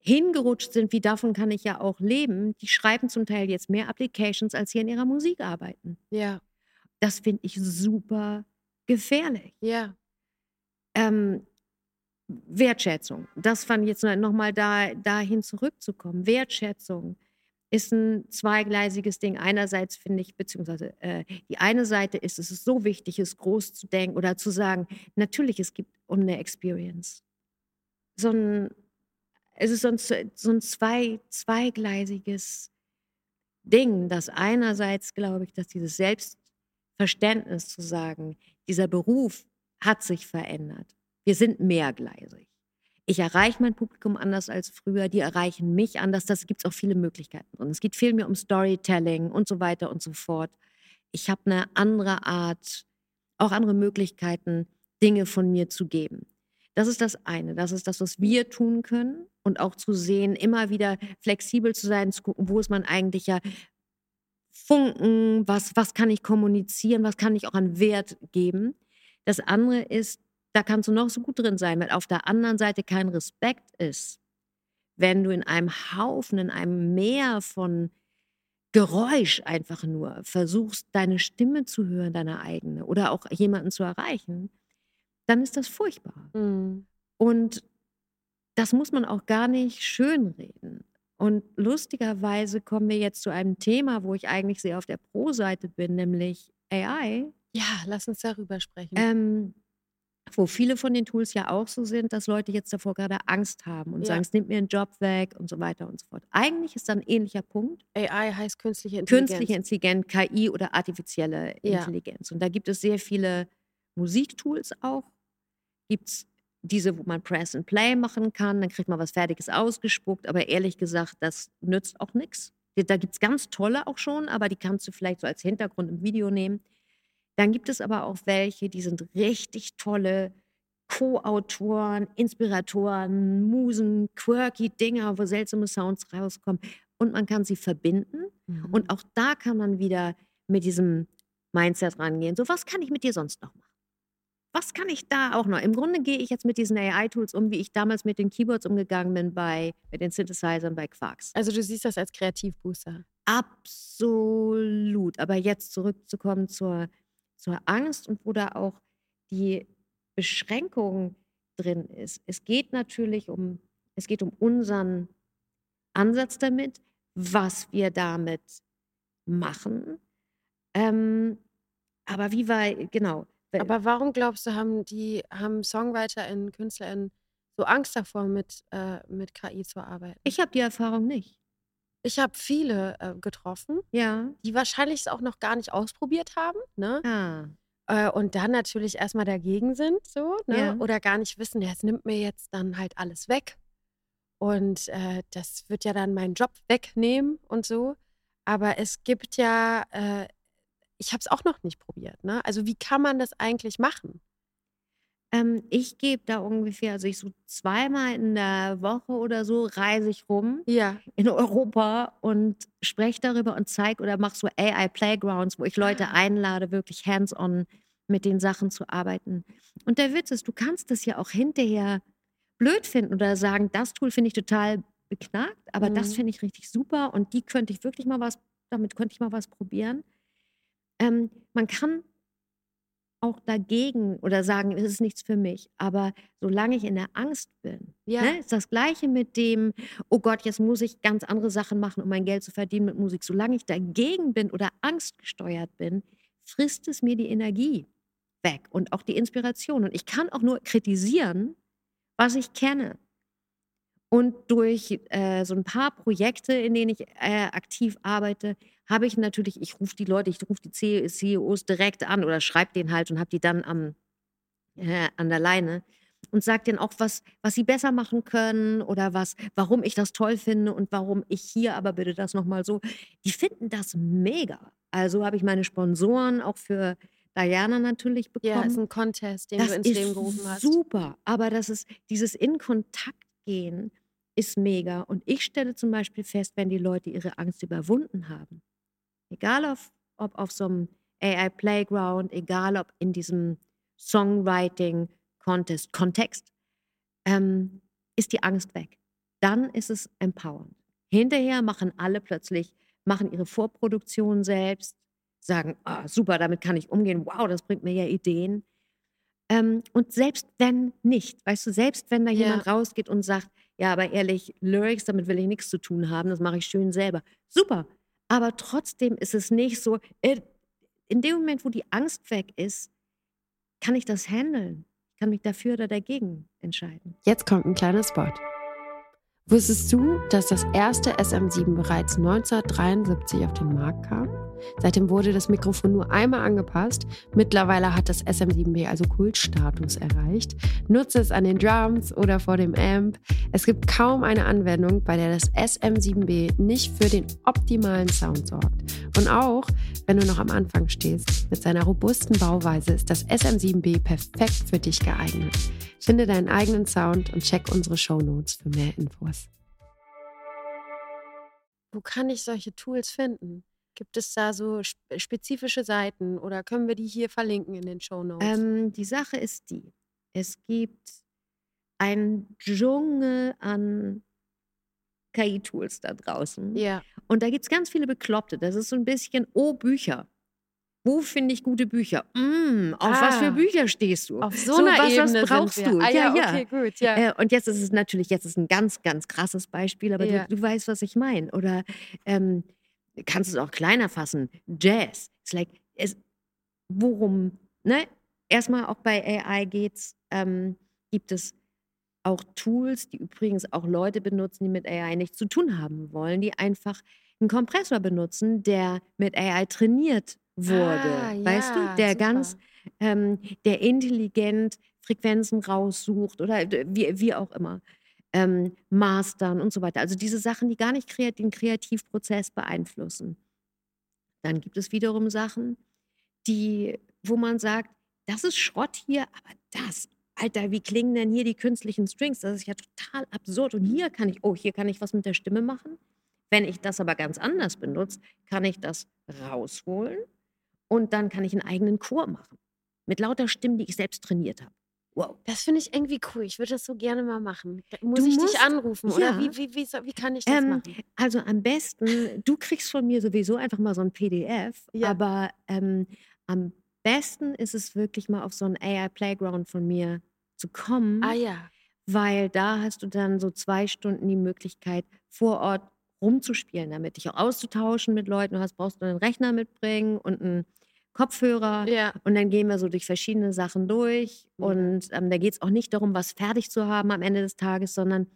S2: hingerutscht sind, wie davon kann ich ja auch leben, die schreiben zum Teil jetzt mehr Applications, als sie an ihrer Musik arbeiten.
S1: ja,
S2: Das finde ich super gefährlich.
S1: ja.
S2: Ähm, Wertschätzung, das fand ich jetzt nochmal da, dahin zurückzukommen. Wertschätzung ist ein zweigleisiges Ding. Einerseits finde ich, beziehungsweise äh, die eine Seite ist, es ist so wichtig, es groß zu denken oder zu sagen, natürlich, es gibt um eine Experience. So ein, es ist so ein, so ein zwei, zweigleisiges Ding, dass einerseits glaube ich, dass dieses Selbstverständnis zu sagen, dieser Beruf hat sich verändert. Wir sind mehrgleisig. Ich erreiche mein Publikum anders als früher, die erreichen mich anders. Das gibt es auch viele Möglichkeiten drin. Es geht viel mehr um Storytelling und so weiter und so fort. Ich habe eine andere Art, auch andere Möglichkeiten, Dinge von mir zu geben. Das ist das eine. Das ist das, was wir tun können und auch zu sehen, immer wieder flexibel zu sein, zu gucken, wo ist man eigentlich ja Funken, was, was kann ich kommunizieren, was kann ich auch an Wert geben. Das andere ist, da kannst du noch so gut drin sein, weil auf der anderen Seite kein Respekt ist. Wenn du in einem Haufen, in einem Meer von Geräusch einfach nur versuchst, deine Stimme zu hören, deine eigene, oder auch jemanden zu erreichen, dann ist das furchtbar.
S1: Mhm.
S2: Und das muss man auch gar nicht schönreden. Und lustigerweise kommen wir jetzt zu einem Thema, wo ich eigentlich sehr auf der Pro-Seite bin, nämlich AI,
S1: Ja, lass uns darüber sprechen.
S2: ähm, wo viele von den Tools ja auch so sind, dass Leute jetzt davor gerade Angst haben und
S1: Ja.
S2: sagen, es nimmt mir einen Job weg und so weiter und so fort. Eigentlich ist da ein ähnlicher Punkt.
S1: AI heißt künstliche Intelligenz.
S2: Künstliche Intelligenz, KI oder artifizielle
S1: Ja.
S2: Intelligenz. Und da gibt es sehr viele Musiktools auch. Gibt es diese, wo man Press and Play machen kann, dann kriegt man was Fertiges ausgespuckt, aber ehrlich gesagt, das nützt auch nichts. Da gibt es ganz tolle auch schon, aber die kannst du vielleicht so als Hintergrund im Video nehmen. Dann gibt es aber auch welche, die sind richtig tolle Co-Autoren, Inspiratoren, Musen, quirky Dinger, wo seltsame Sounds rauskommen. Und man kann sie verbinden.
S1: Mhm.
S2: Und auch da kann man wieder mit diesem Mindset rangehen. So, was kann ich mit dir sonst noch machen? Was kann ich da auch noch? Im Grunde gehe ich jetzt mit diesen AI-Tools um, wie ich damals mit den Keyboards umgegangen bin bei mit den Synthesizern bei Quarks.
S1: also du siehst das als Kreativbooster.
S2: Absolut. Aber jetzt zurückzukommen zur, zur Angst und wo da auch die Beschränkung drin ist. Es geht natürlich um, es geht um unseren Ansatz damit, was wir damit machen. Ähm, aber wie war, genau,
S1: Aber warum glaubst du, haben die, haben SongwriterInnen, KünstlerInnen so Angst davor, mit, äh, mit KI zu arbeiten?
S2: Ich habe die Erfahrung nicht.
S1: Ich habe viele äh, getroffen,
S2: Ja.
S1: die wahrscheinlich es auch noch gar nicht ausprobiert haben, ne?
S2: Ah.
S1: Äh, und dann natürlich erstmal dagegen sind, so, ne?
S2: Ja.
S1: Oder gar nicht wissen, ja, es nimmt mir jetzt dann halt alles weg. Und äh, das wird ja dann meinen Job wegnehmen und so. Aber es gibt ja, äh, ich habe es auch noch nicht probiert, ne? Also wie kann man das eigentlich machen?
S2: Ähm, ich gebe da ungefähr, also ich so zweimal in der Woche oder so reise ich rum
S1: Ja.
S2: in Europa und spreche darüber und zeige oder mache so AI Playgrounds, wo ich Leute
S1: Ah.
S2: einlade, wirklich hands-on mit den Sachen zu arbeiten. Und der Witz ist, du kannst das ja auch hinterher blöd finden oder sagen, das Tool finde ich total beknackt, aber das
S1: Mhm.
S2: finde ich richtig super und die könnte ich wirklich mal was, damit könnte ich mal was probieren. Ähm, man kann auch dagegen oder sagen, es ist nichts für mich. Aber solange ich in der Angst bin,
S1: Ja.
S2: ne, ist das Gleiche mit dem, oh Gott, jetzt muss ich ganz andere Sachen machen, um mein Geld zu verdienen mit Musik. Solange ich dagegen bin oder angstgesteuert bin, frisst es mir die Energie weg und auch die Inspiration. Und ich kann auch nur kritisieren, was ich kenne. Und durch äh, so ein paar Projekte, in denen ich äh, aktiv arbeite, habe ich natürlich, ich rufe die Leute, ich rufe die CEOs direkt an oder schreibe denen halt und habe die dann am, äh, an der Leine und sage denen auch, was, was sie besser machen können oder was, warum ich das toll finde und warum ich hier aber bitte das nochmal so. Die finden das mega. Also habe ich meine Sponsoren auch für Diana natürlich bekommen.
S1: Ja, ist ein Contest, den
S2: Das
S1: du ins Leben gerufen hast.
S2: super, aber das ist dieses in Kontakt gehen ist mega. Und ich stelle zum Beispiel fest, wenn die Leute ihre Angst überwunden haben, egal auf, ob auf so einem AI Playground, egal ob in diesem Songwriting Contest Kontext, ähm, ist die Angst weg. Dann ist es empowernd. Hinterher machen alle plötzlich, machen ihre Vorproduktion selbst, sagen, ah, super, damit kann ich umgehen, wow, das bringt mir ja Ideen. Ähm, und selbst wenn nicht, weißt du, selbst wenn da
S1: Ja.
S2: jemand rausgeht und sagt, ja, aber ehrlich, Lyrics, damit will ich nichts zu tun haben, das mache ich schön selber. Super. Aber trotzdem ist es nicht so, äh, in dem Moment, wo die Angst weg ist, kann ich das handeln. Kann mich dafür oder dagegen entscheiden.
S1: Jetzt kommt ein kleiner Spot. Wusstest du, dass das erste SM7 bereits 1973 auf den Markt kam? Seitdem wurde das Mikrofon nur einmal angepasst. Mittlerweile hat das SM7B also Kultstatus erreicht. Nutze es an den Drums oder vor dem Amp. Es gibt kaum eine Anwendung, bei der das SM7B nicht für den optimalen Sound sorgt. Und auch, wenn du noch am Anfang stehst, mit seiner robusten Bauweise ist das SM7B perfekt für dich geeignet. Finde deinen eigenen Sound und check unsere Shownotes für mehr Infos. Wo kann ich solche Tools finden? Gibt es da so spe- spezifische Seiten oder können wir die hier verlinken in den Shownotes?
S2: Ähm, die Sache ist die, es gibt einen Dschungel an KI-Tools da draußen.
S1: ja,
S2: Und da gibt es ganz viele Bekloppte. Das ist so ein bisschen, oh, Bücher. Wo finde ich gute Bücher? Mm, auf was
S1: Ah.
S2: für Bücher stehst du?
S1: auf so,
S2: So,
S1: einer
S2: was- was
S1: Ebene
S2: brauchst
S1: sind wir.
S2: du?
S1: Ah, ja,
S2: Ja, ja.
S1: okay, gut, ja.
S2: Äh, und jetzt ist es natürlich, jetzt ist ein ganz, ganz krasses Beispiel, aber
S1: Ja.
S2: du, du weißt, was ich meine. Oder ähm, kannst du es auch kleiner fassen? Jazz. It's like, es, worum, ne? Erstmal auch bei AI geht's, ähm, gibt es auch Tools, die übrigens auch Leute benutzen, die mit AI nichts zu tun haben wollen, die einfach einen Kompressor benutzen, der mit AI trainiert wurde.
S1: Ah,
S2: weißt
S1: ja,
S2: du, der
S1: super.
S2: ganz, ähm, der intelligent Frequenzen raussucht oder wie, wie auch immer. Ähm, mastern und so weiter. Also diese Sachen, die gar nicht kreat den Kreativprozess beeinflussen. Dann gibt es wiederum Sachen, die, wo man sagt, das ist Schrott hier, aber das, Alter, wie klingen denn hier die künstlichen Strings? Das ist ja total absurd. Und hier kann ich, oh, hier kann ich was mit der Stimme machen. Wenn ich das aber ganz anders benutze, kann ich das rausholen und dann kann ich einen eigenen Chor machen. Mit lauter Stimmen, die ich selbst trainiert habe. Wow.
S1: Das finde ich irgendwie cool. Ich würde das so gerne mal machen. Muss
S2: Du
S1: ich
S2: musst-
S1: dich anrufen oder
S2: ja.
S1: wie, wie, wie, wie kann ich das
S2: Ähm,
S1: machen?
S2: Also am besten, du kriegst von mir sowieso einfach mal so ein PDF,
S1: Ja.
S2: aber ähm, am besten ist es wirklich mal auf so einen AI Playground von mir zu kommen,
S1: Ah ja.
S2: weil da hast du dann so zwei Stunden die Möglichkeit, vor Ort rumzuspielen, damit dich auch auszutauschen mit Leuten. Du hast, brauchst du einen Rechner mitbringen und einen Kopfhörer
S1: Ja.
S2: und dann gehen wir so durch verschiedene Sachen durch.
S1: Ja.
S2: Und ähm, da geht es auch nicht darum, was fertig zu haben am Ende des Tages, sondern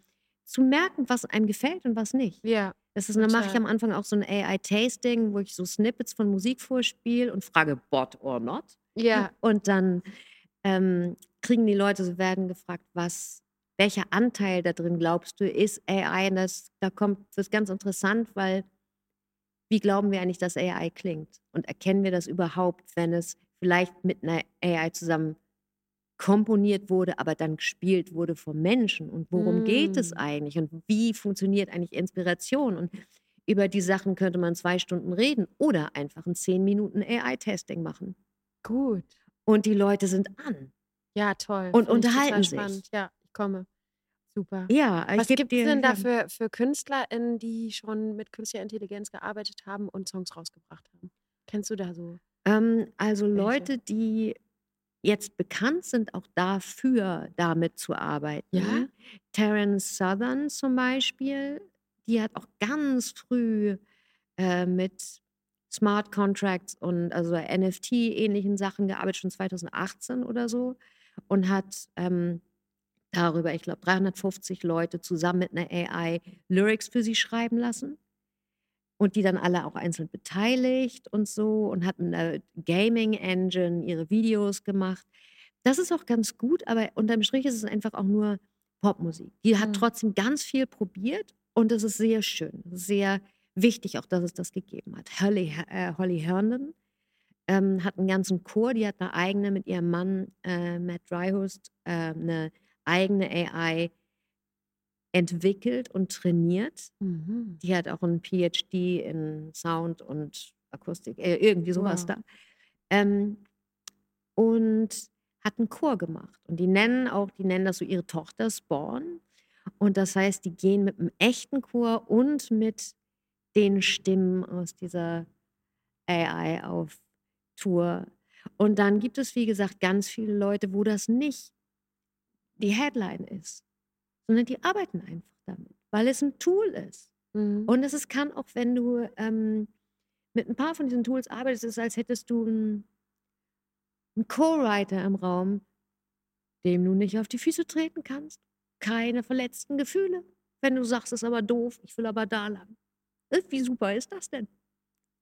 S2: zu merken, was einem gefällt und was nicht.
S1: Ja.
S2: Das ist, dann mache ich am Anfang auch so ein AI-Tasting, wo ich so Snippets von Musik vorspiele und frage, bot or not.
S1: Ja.
S2: Und dann ähm, kriegen die Leute, so werden gefragt, was, welcher Anteil da drin glaubst du ist AI? Und das, da kommt, wird ganz interessant, weil wie glauben wir eigentlich, dass AI klingt? Und erkennen wir das überhaupt, wenn es vielleicht mit einer AI zusammen komponiert wurde, aber dann gespielt wurde vom Menschen? Und worum geht es
S1: Mm.
S2: eigentlich? Und wie funktioniert eigentlich Inspiration? Und über die Sachen könnte man zwei Stunden reden oder einfach ein zehn Minuten AI-Testing machen.
S1: Gut.
S2: Und die Leute sind an.
S1: Ja, toll.
S2: Und
S1: Finde
S2: unterhalten sich.
S1: spannend. Ja, ich komme. Super.
S2: Ja, ich
S1: Was gibt es denn da für, für KünstlerInnen, die schon mit künstlicher Intelligenz gearbeitet haben und Songs rausgebracht haben? Kennst du da so?
S2: Ähm, also
S1: Welche?
S2: Leute, die jetzt bekannt sind, auch dafür damit zu arbeiten.
S1: Ja?
S2: Terence Southern zum Beispiel, die hat auch ganz früh äh, mit Smart Contracts und also NFT-ähnlichen Sachen gearbeitet, schon 2018 oder so. Und hat ähm, darüber, ich glaube, 350 Leute zusammen mit einer AI Lyrics für sie schreiben lassen. Und die dann alle auch einzeln beteiligt und so und hat mit einer Gaming-Engine ihre Videos gemacht. Das ist auch ganz gut, aber unterm Strich ist es einfach auch nur Popmusik. Die hat
S1: Mhm.
S2: trotzdem ganz viel probiert und es ist sehr schön, sehr wichtig auch, dass es das gegeben hat. Holly, äh, Holly Herndon ähm, hat einen ganzen Chor, die hat eine eigene mit ihrem Mann äh, Matt Dryhurst äh, eine eigene AI entwickelt und trainiert.
S1: Mhm.
S2: Die hat auch ein PhD in Sound und Akustik, äh, irgendwie sowas
S1: Wow.
S2: da. Ähm, und hat einen Chor gemacht. Und die nennen auch, die nennen das so ihre Tochter Spawn. Und das heißt, die gehen mit einem echten Chor und mit den Stimmen aus dieser AI auf Tour. Und dann gibt es, wie gesagt, ganz viele Leute, wo das nicht die Headline ist, sondern die arbeiten einfach damit, weil es ein Tool ist.
S1: Mhm.
S2: Und es ist, kann auch, wenn du ähm, mit ein paar von diesen Tools arbeitest, ist es, als hättest du einen, einen Co-Writer im Raum, dem du nicht auf die Füße treten kannst. Keine verletzten Gefühle. Wenn du sagst, es ist aber doof, ich will aber da lang. Wie super ist das denn?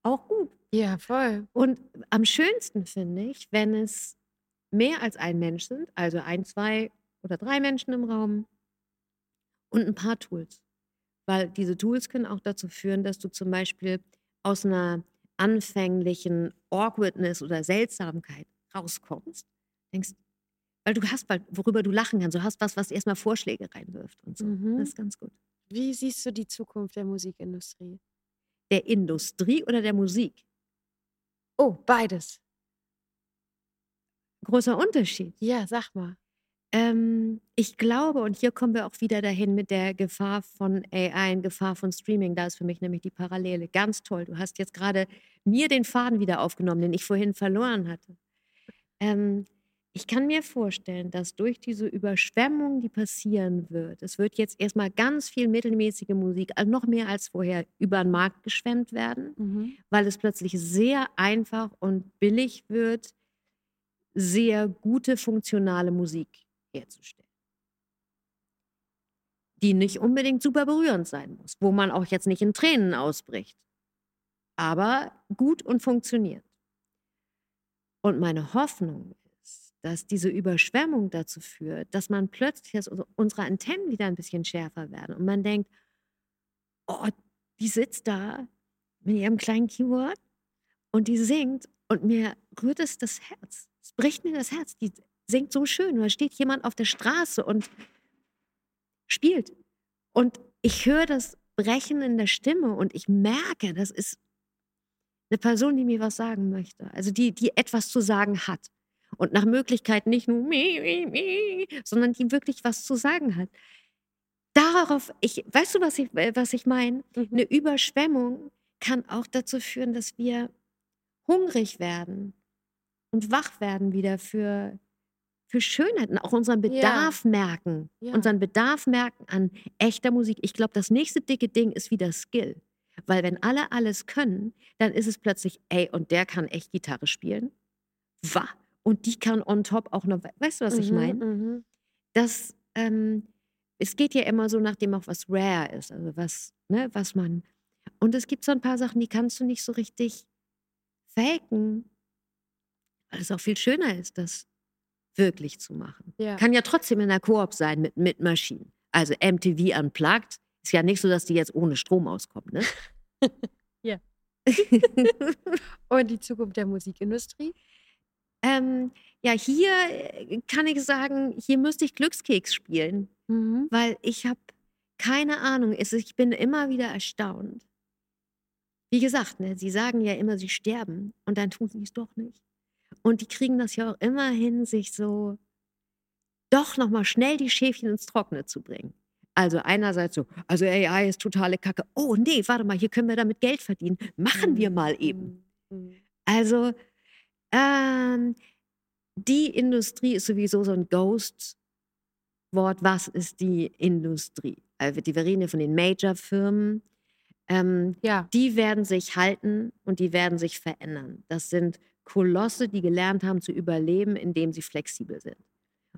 S2: Auch gut.
S1: Ja, voll.
S2: Und am schönsten finde ich, wenn es mehr als ein Mensch sind, also ein, zwei oder drei Menschen im Raum und ein paar Tools. Weil diese Tools können auch dazu führen, dass du zum Beispiel aus einer anfänglichen Awkwardness oder Seltsamkeit rauskommst. Denkst, weil du hast, bald, worüber du lachen kannst. Du hast was, was erstmal Vorschläge reinwirft und so.
S1: Mhm.
S2: Das ist ganz gut.
S1: Wie siehst du die Zukunft der Musikindustrie?
S2: Der Industrie oder der Musik?
S1: Oh, beides.
S2: Großer Unterschied.
S1: Ja, sag mal.
S2: Ähm, ich glaube, und hier kommen wir auch wieder dahin mit der Gefahr von AI und Gefahr von Streaming. Da ist für mich nämlich die Parallele. Ganz toll. Du hast jetzt gerade mir den Faden wieder aufgenommen, den ich vorhin verloren hatte. Ähm, ich kann mir vorstellen, dass durch diese Überschwemmung, die passieren wird, es wird jetzt erstmal ganz viel mittelmäßige Musik, also noch mehr als vorher, über den Markt geschwemmt werden
S1: Mhm.
S2: weil es plötzlich sehr einfach und billig wird, sehr gute, funktionale Musik herzustellen. Die nicht unbedingt super berührend sein muss, wo man auch jetzt nicht in Tränen ausbricht, aber gut und funktioniert. Und meine Hoffnung ist, dass diese Überschwemmung dazu führt, dass man plötzlich, dass unsere- Antennen wieder ein bisschen schärfer werden und man denkt, oh, die sitzt da mit ihrem kleinen Keyboard und die singt und mir rührt es das Herz. Es bricht mir das Herz. Die singt so schön. Da steht jemand auf der Straße und spielt. Und ich höre das Brechen in der Stimme und ich merke, das ist eine Person, die mir was sagen möchte. Also die, die etwas zu sagen hat. Und nach Möglichkeit nicht nur mi, mi, mi, sondern die wirklich was zu sagen hat. Darauf, ich, weißt du, was ich, was ich meine?
S1: Mhm.
S2: Eine Überschwemmung kann auch dazu führen, dass wir hungrig werden und wach werden wieder für, für Schönheiten, auch unseren. Bedarf merken.
S1: Ja.
S2: Unseren Bedarf merken an echter Musik. Ich glaube, das nächste dicke Ding ist wieder Skill. Weil wenn alle alles können, dann ist es plötzlich, ey, und der kann echt Gitarre spielen. Wa? Und die kann on top auch noch, weißt du, was ich
S1: Mhm,
S2: meine?
S1: mhm.
S2: Das, ähm, es geht ja immer so nach dem auch, was rare ist, also was, ne, was man. Und es gibt so ein paar Sachen, die kannst du nicht so richtig faken, weil es auch viel schöner ist, das wirklich zu machen.
S1: Ja.
S2: Kann ja trotzdem in der Koop sein mit, mit Maschinen. Also MTV Unplugged ist ja nicht so, dass die jetzt ohne Strom auskommt, ne? <laughs>
S1: Ja. <laughs> Und die Zukunft der Musikindustrie?
S2: ähm, ja, hier äh, kann ich sagen, hier müsste ich Glückskeks spielen,
S1: Mhm.
S2: weil ich habe keine Ahnung. Ich bin immer wieder erstaunt. Wie gesagt, ne, sie sagen ja immer, sie sterben und dann tun sie es doch nicht. Und die kriegen das ja auch immer hin, sich so doch nochmal schnell die Schäfchen ins Trockene zu bringen. Also einerseits so, also AI ist totale Kacke. Oh nee, warte mal, hier können wir damit Geld verdienen. Machen wir mal eben.
S1: Mhm. Mhm.
S2: Also, ähm, die Industrie ist sowieso so ein Ghost-Wort. Was ist die Industrie? Also, die, wir reden ja von den Major-Firmen. Ähm,
S1: Ja.
S2: die werden sich halten und die werden sich verändern. Das sind Kolosse, die gelernt haben zu überleben, indem sie flexibel sind.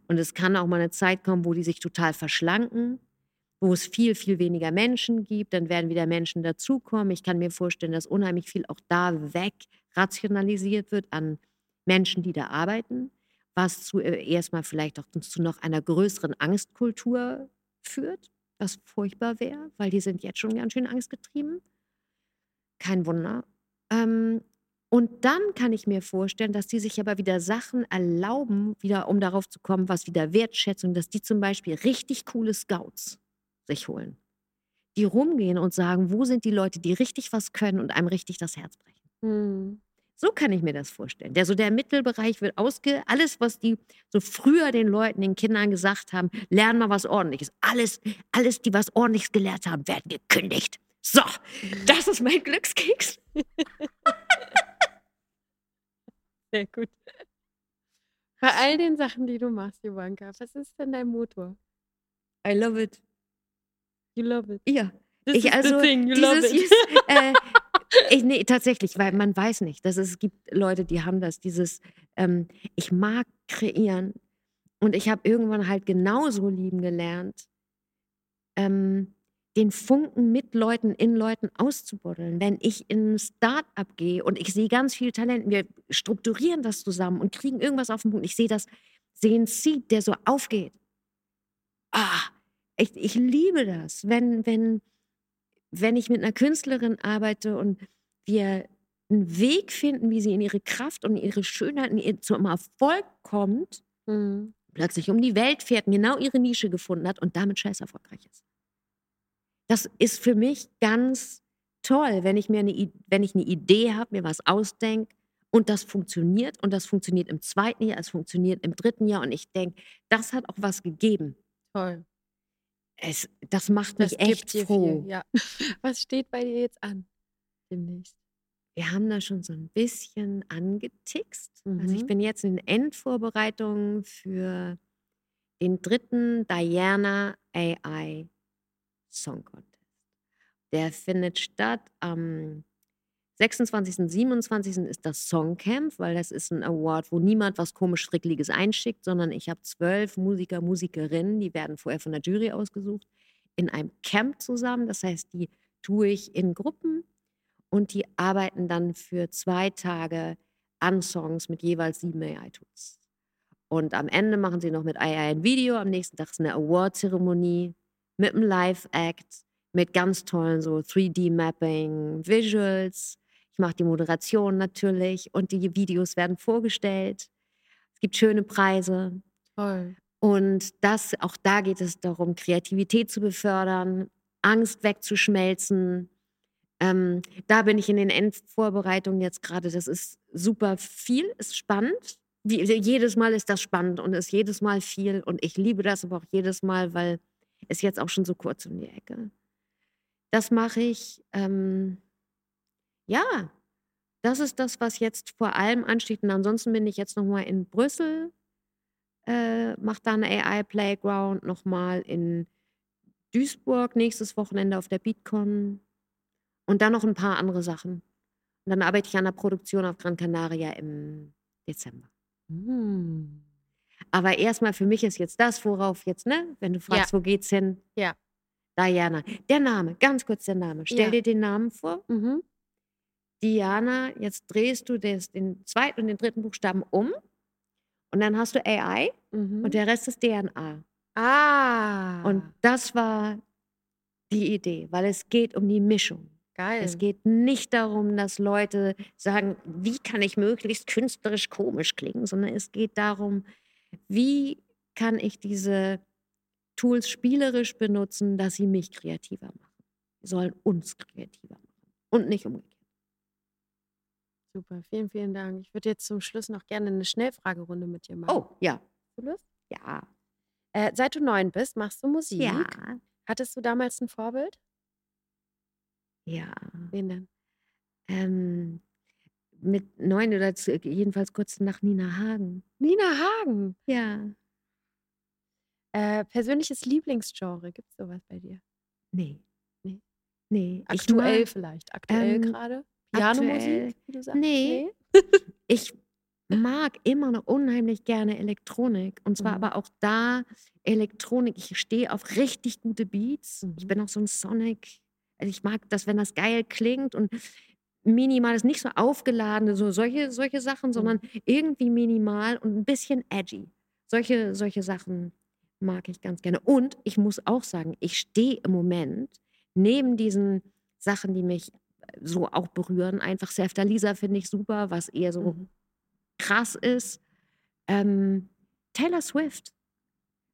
S2: Und es kann auch mal eine Zeit kommen, wo die sich total verschlanken, wo es viel, viel weniger Menschen gibt. Dann werden wieder Menschen dazukommen. Ich kann mir vorstellen, dass unheimlich viel auch da weg rationalisiert wird an Menschen, die da arbeiten, was zu äh, erstmal vielleicht auch zu noch einer größeren Angstkultur führt, was furchtbar wäre, weil die sind jetzt schon ganz schön angstgetrieben. Kein Wunder. Ähm, und dann kann ich mir vorstellen, dass die sich aber wieder Sachen erlauben, wieder um darauf zu kommen, was wieder Wertschätzung, dass die zum Beispiel richtig coole Scouts sich holen. Die rumgehen und sagen, wo sind die Leute, die richtig was können und einem richtig das Herz brechen.
S1: Mhm.
S2: So kann ich mir das vorstellen. Der, so der Mittelbereich wird ausge... Alles, was die so früher den Leuten, den Kindern gesagt haben, lern mal was Ordentliches. Alles, alles, die was Ordentliches gelernt haben, werden gekündigt. So, das ist mein Glückskeks. <laughs> <laughs>
S1: Sehr gut. Bei all den Sachen, die du machst, Ivanka, was ist denn dein Motor?
S2: I love it.
S1: You love it.
S2: Ja.
S1: This
S2: Ich, also, dieses, yes, äh, <laughs> ich, nee, tatsächlich, weil man weiß nicht. Dass es gibt Leute, die haben das, dieses, ähm, ich mag kreieren. Und ich habe irgendwann halt genauso lieben gelernt, ähm, den Funken mit Leuten, in Leuten auszubuddeln. Wenn ich in ein Start-up gehe und ich sehe ganz viel Talent, wir strukturieren das zusammen und kriegen irgendwas auf den Punkt. Ich sehe das, sehe einen Seed, der so aufgeht. Ah, ich, ich liebe das, wenn, wenn, wenn ich mit einer Künstlerin arbeite und wir einen Weg finden, wie sie in ihre Kraft und ihre Schönheit und ihr zum Erfolg kommt,
S1: Mhm.
S2: plötzlich um die Welt fährt, genau ihre Nische gefunden hat und damit scheiß erfolgreich ist. Das ist für mich ganz toll, wenn ich mir eine, wenn ich eine Idee habe, mir was ausdenke und das funktioniert und das funktioniert im zweiten Jahr, es funktioniert im dritten Jahr und ich denke, das hat auch was gegeben.
S1: Toll.
S2: Es, das macht
S1: Das
S2: mich
S1: gibt
S2: echt froh.
S1: viel. Ja. <laughs> Was steht bei dir jetzt an? Demnächst.
S2: Wir haben da schon so ein bisschen angetickst. Also ich
S1: Mhm.
S2: bin jetzt in Endvorbereitungen für den dritten Diana AI Song Contest. Der findet statt am 26. und 27. ist das Songcamp, weil das ist ein Award, wo niemand was komisch Frickliges einschickt, sondern ich habe zwölf Musiker, Musikerinnen, die werden vorher von der Jury ausgesucht, in einem Camp zusammen. Das heißt, die tue ich in Gruppen und die arbeiten dann für zwei Tage an Songs mit jeweils sieben AI-Tools. Und am Ende machen sie noch mit AI ein Video. Am nächsten Tag ist eine Award-Zeremonie mit einem Live-Act, mit ganz tollen so 3D-Mapping, Visuals. Ich mache die Moderation natürlich und die Videos werden vorgestellt. Es gibt schöne Preise.
S1: Toll.
S2: Und das, auch da geht es darum, Kreativität zu befördern, Angst wegzuschmelzen. Ähm, da bin ich in den Endvorbereitungen jetzt gerade. Das ist super viel, ist spannend. Wie, jedes Mal ist das spannend und ist jedes Mal viel. Und ich liebe das aber auch jedes Mal, weil es jetzt auch schon so kurz um die Ecke. Das mache ich. Ähm, ja, das ist das, was jetzt vor allem ansteht. Und ansonsten bin ich jetzt noch mal in Brüssel äh, macht da einen AI Playground nochmal in Duisburg nächstes Wochenende auf der BeatCon. Und dann noch ein paar andere Sachen. Und dann arbeite ich an der Produktion auf Gran Canaria im Dezember.
S1: Mm.
S2: Aber erstmal für mich ist jetzt das, worauf jetzt, ne? Wenn du fragst, wo geht's hin?
S1: Ja.
S2: Diana. Der Name, ganz kurz der Name. Stell
S1: Ja.
S2: dir den Namen vor.
S1: Mhm.
S2: Diana, jetzt drehst du des, den zweiten und den dritten Buchstaben um. Und dann hast du AI
S1: Mhm.
S2: und der Rest ist DNA.
S1: ah.
S2: Und das war die Idee, weil es geht um die Mischung.
S1: geil.
S2: Es geht nicht darum, dass Leute sagen, wie kann ich möglichst künstlerisch komisch klingen, sondern es geht darum, wie kann ich diese Tools spielerisch benutzen, dass sie mich kreativer machen. Sie sollen uns kreativer machen und nicht umgekehrt.
S1: Super, vielen, vielen Dank. Ich würde jetzt zum Schluss noch gerne eine Schnellfragerunde mit dir machen.
S2: Oh, ja.
S1: Hast du Lust?
S2: Ja.
S1: Äh, seit du neun bist, machst du Musik.
S2: Ja.
S1: Hattest du damals ein Vorbild?
S2: Ja.
S1: Wen denn?
S2: Ähm, mit neun oder zu, jedenfalls kurz nach Nina Hagen.
S1: Nina Hagen.
S2: Ja.
S1: Äh, persönliches Lieblingsgenre, gibt es sowas bei dir?
S2: Nee.
S1: Nee.
S2: Nee. ich
S1: Aktuell
S2: mag-
S1: vielleicht. Aktuell
S2: ähm,
S1: gerade? Pianomusik, wie du sagst?
S2: Nee. Ich mag immer noch unheimlich gerne Elektronik. Und zwar
S1: Mhm.
S2: aber auch da Elektronik. Ich stehe auf richtig gute Beats. Ich
S1: Mhm.
S2: bin auch so ein Sonic. Also ich mag das, wenn das geil klingt und minimal ist nicht so aufgeladen, so solche, solche Sachen,
S1: Mhm.
S2: sondern irgendwie minimal und ein bisschen edgy. Solche, solche Sachen mag ich ganz gerne. Und ich muss auch sagen, ich stehe im Moment neben diesen Sachen, die mich so auch berühren. Einfach Sefta Lisa finde ich super, was eher so
S1: Mhm.
S2: krass ist. Ähm, Taylor Swift.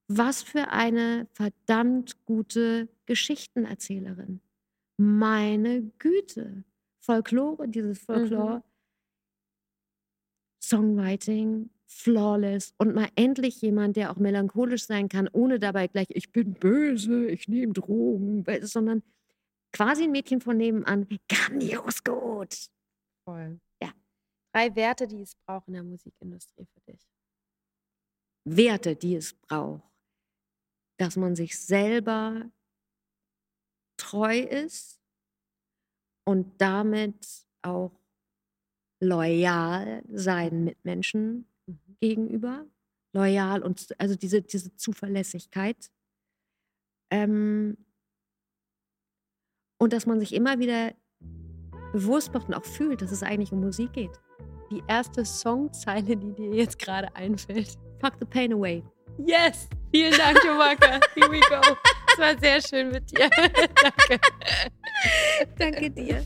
S2: Was für eine verdammt gute Geschichtenerzählerin. Meine Güte. Folklore, dieses Folklore. Songwriting, flawless und mal endlich jemand, der auch melancholisch sein kann, ohne dabei gleich, ich bin böse, ich nehme Drogen, sondern quasi ein Mädchen von nebenan, grandios gut.
S1: Voll.
S2: Ja.
S1: Drei Werte, die es braucht in der Musikindustrie für dich.
S2: Werte, die es braucht, dass man sich selber treu ist und damit auch loyal seinen Mitmenschen
S1: Mhm.
S2: gegenüber. Loyal und also diese, diese Zuverlässigkeit. Ähm, und dass man sich immer wieder bewusst macht und auch fühlt, dass es eigentlich um Musik geht.
S1: Die erste Songzeile, die dir jetzt gerade einfällt.
S2: Fuck the pain away.
S1: Yes! Vielen Dank, Jomaka. Here we go. Es war sehr schön mit dir. <laughs> Danke. <laughs>
S2: Danke dir.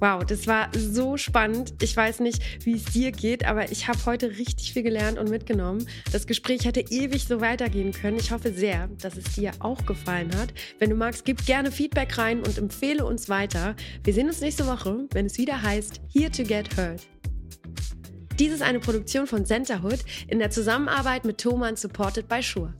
S1: Wow, das war so spannend. Ich weiß nicht, wie es dir geht, aber ich habe heute richtig viel gelernt und mitgenommen. Das Gespräch hätte ewig so weitergehen können. Ich hoffe sehr, dass es dir auch gefallen hat. Wenn du magst, gib gerne Feedback rein und empfehle uns weiter. Wir sehen uns nächste Woche, wenn es wieder heißt Here to Get Heard. Dies ist eine Produktion von Centerhood in der Zusammenarbeit mit Thomann supported by Shure.